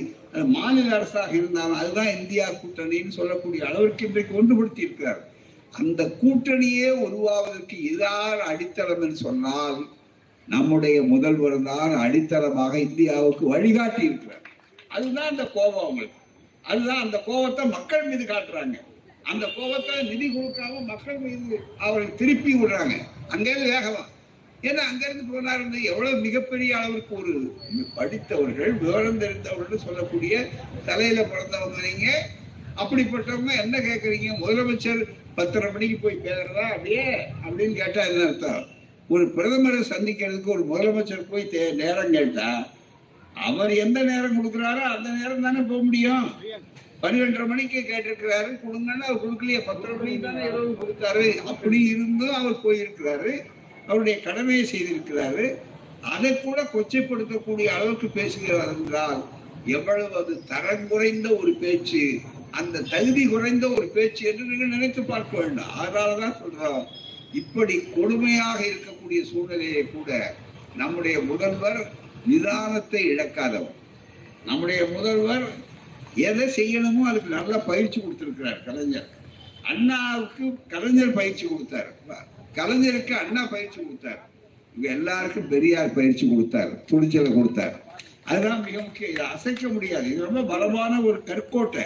மாநில அரசாக இருந்தாலும் அதுதான் இந்தியா கூட்டணின்னு சொல்லக்கூடிய அளவிற்கு இன்றைக்கு ஒன்றுபடுத்தி இருக்கிறார். அந்த கூட்டணியே உருவாவதற்கு இதார் அடித்தளம் என்று சொன்னால் நம்முடைய முதல்வர் தான் அடித்தளமாக இந்தியாவுக்கு வழிகாட்டி இருக்கிறார். அதுதான் அந்த கோபம் அவங்களுக்கு. அதுதான் அந்த கோபத்தை மக்கள் மீது காட்டுறாங்க. அந்த கோபத்தை நிதி கொடுக்காம மக்கள் மீது அவர்கள் திருப்பி விடுறாங்க. அங்கே வேகமா. ஏன்னா அங்கிருந்து போனார் எவ்வளவு மிகப்பெரிய அளவிற்கு ஒரு படித்தவர்கள் விவரம் தெரிந்தவர்கள் சொல்லக்கூடிய தலையில பிறந்தவங்க நீங்க. அப்படிப்பட்டவங்க என்ன கேக்குறீங்க? முதலமைச்சர் பத்தரை மணிக்கு போய் பேசுறதா? அப்படியே அப்படின்னு கேட்டா என்ன அர்த்தம்? ஒரு பிரதமரை சந்திக்கிறதுக்கு ஒரு முதலமைச்சர் போய் தே- நேரம் கேட்டா அவர் எந்த நேரம் கொடுக்குறாரோ அந்த நேரம் தானே போக முடியும். பன்னிரெண்டரை மணிக்கு கேட்டிருக்கிறாரு கொடுங்கன்னா அவர் கொடுக்கலையே பத்தரை மணிக்கு தானே இரவு கொடுத்தாரு. அப்படி இருந்தும் அவர் போயிருக்கிறாரு. அவருடைய கடமையை செய்திருக்கிறாரு அதை கூட கொச்சைப்படுத்தக்கூடிய அளவுக்கு பேசுகிறார் என்றால் எவ்வளவு அது தரம் குறைந்த ஒரு பேச்சு அந்த தகுதி குறைந்த ஒரு பேச்சு என்று நீங்கள் நினைத்து பார்க்க வேண்டும். அதனாலதான் சொல்றோம் இப்படி கொடுமையாக இருக்கக்கூடிய சூழ்நிலையை கூட நம்முடைய முதல்வர் நிதானத்தை இழக்காதவர். நம்முடைய முதல்வர் எதை செய்யணுமோ அதுக்கு நல்ல பயிற்சி கொடுத்திருக்கிறார் கலைஞர். அண்ணாவுக்கு கலைஞர் பயிற்சி கொடுத்தார். கலைஞருக்கு அண்ணா பயிற்சி கொடுத்தார். இங்க எல்லாருக்கும் பெரியார் பயிற்சி கொடுத்தார் துணிச்சலை கொடுத்தார். அதெல்லாம் மிக முக்கியம். இதை அசைக்க முடியாது. இது ரொம்ப பலமான ஒரு கற்கோட்டை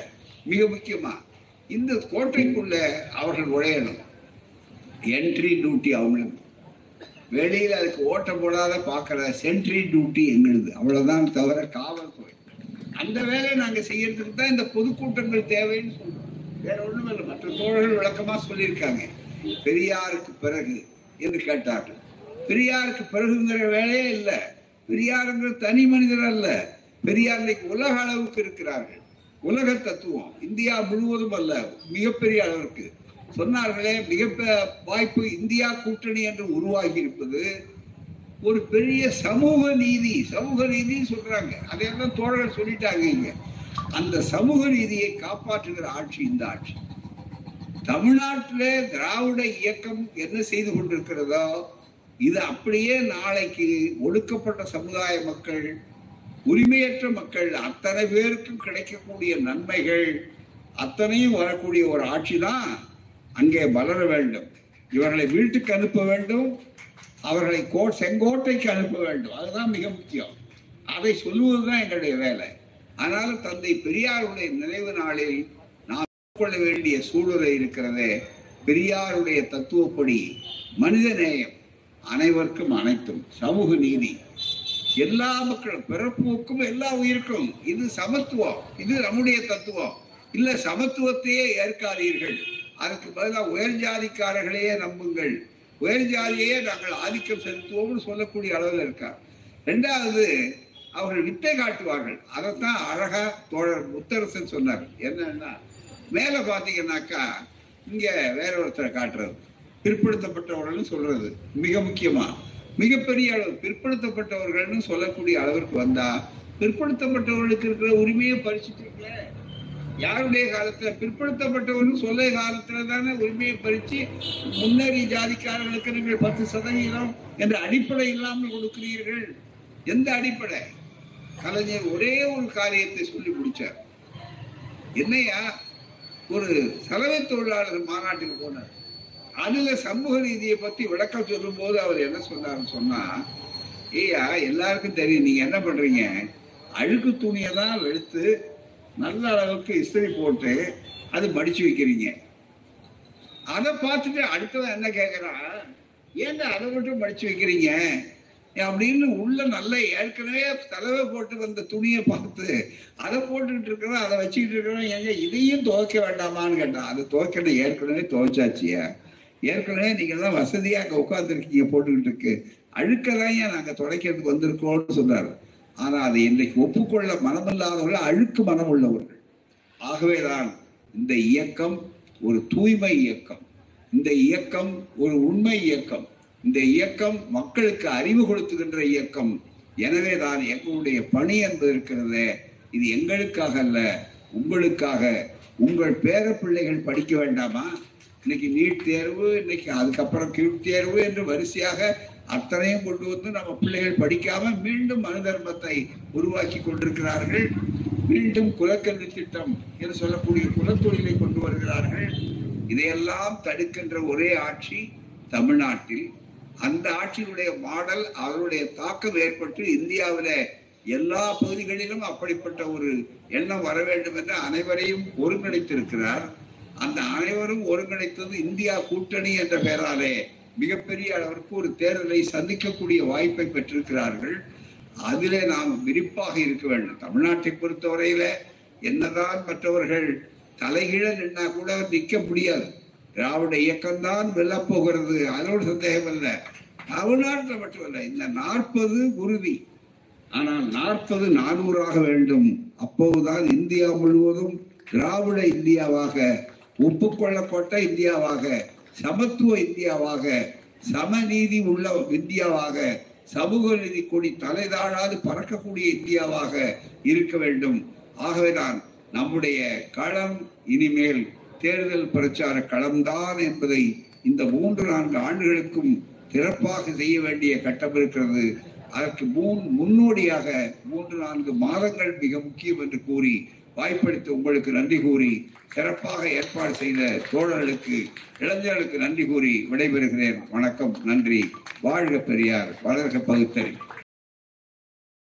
மிக முக்கியமா. இந்த கோட்டைக்குள்ள அவர்கள் உழையணும் என்ட்ரி டியூட்டி அவங்களுக்கு. வெளியில அதுக்கு ஓட்டம் போடாத பார்க்கற சென்ட்ரி டியூட்டி எங்களுது. அவ்வளவுதான் தவிர காவல்துறை. அந்த வேலையை நாங்க செய்யறதுக்கு தான் இந்த பொதுக்கூட்டங்கள் தேவைன்னு சொல்றோம். வேற ஒண்ணும் இல்லை மற்ற தோழர்கள் விளக்கமா சொல்லியிருக்காங்க. பெரியாருக்கு பிறகு என்று கேட்டார்கள். பெரியாருக்கு பிறகுங்கிற வேலையே இல்லை. பெரியாருங்கிற தனி மனிதர் அல்ல. பெரியார் இன்னைக்கு உலக அளவுக்கு இருக்கிறார்கள். உலக தத்துவம் இந்தியா முழுவதும் அல்ல மிகப்பெரிய அளவிற்கு. சொன்னார்களே மிக வாய்ப்பு இந்தியா கூட்டணி என்று உருவாகி இருப்பது ஒரு பெரிய சமூக நீதி. சமூக நீதி சொல்றாங்க. அதையெல்லாம் தோழர் சொல்லிட்டாங்க இங்க. அந்த சமூக நீதியை காப்பாற்றுகிற ஆட்சி இந்த ஆட்சி. தமிழ்நாட்டிலே திராவிட இயக்கம் என்ன செய்து கொண்டிருக்கிறதோ இது அப்படியே நாளைக்கு ஒடுக்கப்பட்ட சமுதாய மக்கள் உரிமையற்ற மக்கள் அத்தனை பேருக்கும் கிடைக்கக்கூடிய நன்மைகள் அத்தனையும் வரக்கூடிய ஒரு ஆட்சி தான் அங்கே வளர வேண்டும். இவர்களை வீட்டுக்கு அனுப்ப வேண்டும் அவர்களை கோ செங்கோட்டைக்கு அனுப்ப வேண்டும். அதுதான் மிக முக்கியம். அதை சொல்லுவதுதான் எங்களுடைய வேலை. ஆனால் தந்தை பெரியாருடைய நினைவு நாளில் கொள்ள வேண்டிய சூழ்நிலை இருக்கிறதே. பெரியாருடைய தத்துவப்படி மனித நேயம் அனைவருக்கும் அனைத்தும் சமூக நீதி. எல்லா மக்களும் பிறப்புக்கும் எல்லா உயிருக்கும் இது சமத்துவம். இது நம்முடைய தத்துவம். இல்ல சமத்துவத்தையே ஏற்காதீர்கள். அதுக்கு பதிலாக உயர் ஜாதிக்காரர்களையே நம்புங்கள். உயர் ஜாதியையே நாங்கள் ஆதிக்கம் செலுத்துவோம்னு சொல்லக்கூடிய அளவில் இருக்கார். ரெண்டாவது அவர்கள் வித்தை காட்டுவார்கள். அதைத்தான் அழகா தோழர் முத்தரசன் சொன்னார். என்னன்னா மேல பாத்தீங்கன்னாக்கா இங்க வேற ஒருத்தரை காட்டுறது. பிற்படுத்தப்பட்டவர்கள்னு சொல்றது மிக முக்கியமா. மிகப்பெரிய அளவு பிற்படுத்தப்பட்டவர்கள்னு சொல்லக்கூடிய அளவிற்கு வந்தா பிற்படுத்தப்பட்டவர்களுக்கு இருக்கிற உரிமையை பறிச்சுட்டீங்க. யாருடைய காலத்துல? பிற்படுத்தப்பட்டவர்கள் சொல்ல காலத்துல தானே உரிமையை பறிச்சு முன்னேறி ஜாதிக்காரர்களுக்கு நீங்கள் பத்து சதவீதம் என்ற அடிப்படை இல்லாமல் கொடுக்கிறீர்கள். எந்த அடிப்படை? கலைஞர் ஒரே ஒரு காரியத்தை சொல்லி முடிச்சார். என்னையா? ஒரு சலவை தொழிலாளர் மாநாட்டுக்கு போனார். அதுல சமூக நீதியை பத்தி விளக்கம் சொல்லும் போது அவர் என்ன சொன்னாருன்னு சொன்னா ஐயா எல்லாருக்கும் தெரியும் நீங்க என்ன பண்றீங்க? அழுக்கு துணியை தான் வெளுத்து நல்ல அளவுக்கு இஸ்திரி போட்டு அது மடிச்சு வைக்கிறீங்க. அதை பார்த்துட்டு அடுத்தவன் என்ன கேட்கறான் ஏங்க அதை மட்டும் மடிச்சு வைக்கிறீங்க? அப்படின்னு உள்ள நல்ல ஏற்கனவே தலைவை போட்டு வந்த துணியை பார்த்து அதை போட்டுக்கிட்டு இருக்கிறோம் அதை வச்சுக்கிட்டு இருக்கிறோம் ஏங்க இதையும் துவைக்க வேண்டாமான்னு கேட்டான். அது துவைக்கணும் ஏற்கனவே துவைச்சாச்சியா ஏற்கனவே நீங்க தான் வசதியா அங்க உட்காந்துருக்கீங்க போட்டுக்கிட்டு இருக்கு. அழுக்கதான் ஏன் நாங்க துடைக்கிறதுக்கு வந்திருக்கோம்னு சொன்னாரு. ஆனா அதை இன்றைக்கு ஒப்புக்கொள்ள மனமில்லாதவர்கள் அழுக்கு மனம் உள்ளவர்கள் ஆகவேதான் இந்த இயக்கம் ஒரு தூய்மை இயக்கம். இந்த இயக்கம் ஒரு உண்மை இயக்கம். இந்த இயக்கம் மக்களுக்கு அறிவு கொடுத்துகின்ற இயக்கம். எனவே தான் எங்களுடைய பணி என்பது இருக்கிறது. இது எங்களுக்காக அல்ல உங்களுக்காக. உங்கள் பேர பிள்ளைகள் படிக்க வேண்டாமா? இன்னைக்கு நீட் தேர்வு இன்னைக்கு அதுக்கப்புறம் கீழ் தேர்வு என்று வரிசையாக அத்தனையும் கொண்டு வந்து நம்ம பிள்ளைகள் படிக்காம மீண்டும் மனு தர்மத்தை உருவாக்கி கொண்டிருக்கிறார்கள். மீண்டும் குலக்கல்வி திட்டம் என்று சொல்லக்கூடிய குலத்தொழிலை கொண்டு வருகிறார்கள். இதையெல்லாம் தடுக்கின்ற ஒரே ஆட்சி தமிழ்நாட்டில். அந்த ஆட்சியினுடைய மாடல் அவருடைய தாக்கம் ஏற்பட்டு இந்தியாவில எல்லா பகுதிகளிலும் அப்படிப்பட்ட ஒரு எண்ணம் வர வேண்டும் என்று அனைவரையும் ஒருங்கிணைத்திருக்கிறார். அந்த அனைவரும் ஒருங்கிணைத்தது இந்தியா கூட்டணி என்ற பெயராலே மிகப்பெரிய அளவிற்கு ஒரு தேர்தலை சந்திக்கக்கூடிய வாய்ப்பை பெற்றிருக்கிறார்கள். அதிலே நாம் விரிப்பாக இருக்க வேண்டும். தமிழ்நாட்டை பொறுத்தவரையில என்னதான் மற்றவர்கள் தலைகீழ நின்னா கூட நிற்க முடியாது. திராவிட இயக்கம்தான் வெல்லப்போகிறது அதோடு சந்தேகம் இல்லை தமிழ்நாட்டில் மட்டுமல்ல இந்த நாற்பது உறுதி. ஆனால் நாற்பது நானூறாக வேண்டும். அப்போதுதான் இந்தியா முழுவதும் திராவிட இந்தியாவாக ஒப்புக்கொள்ளப்பட்ட இந்தியாவாக சமத்துவ இந்தியாவாக சமநீதி உள்ள இந்தியாவாக சமூக நீதி கொடி தலைதாழாது பறக்கக்கூடிய இந்தியாவாக இருக்க வேண்டும். ஆகவேதான் நம்முடைய களம் இனிமேல் தேர்தல் பிரச்சார களம்தான் என்பதை இந்த மூன்று நான்கு ஆண்டுகளுக்கும் சிறப்பாக செய்ய வேண்டிய கட்டம் இருக்கிறது. அதற்கு முன் முன்னோடியாக மூன்று நான்கு மாதங்கள் மிக முக்கியம் என்று கூறி வாய்ப்பளித்து உங்களுக்கு நன்றி கூறி சிறப்பாக ஏற்பாடு செய்த தோழர்களுக்கு இளைஞர்களுக்கு நன்றி கூறி விடைபெறுகிறேன். வணக்கம் நன்றி. வாழ்க பெரியார் வளர்க பகுத்தறி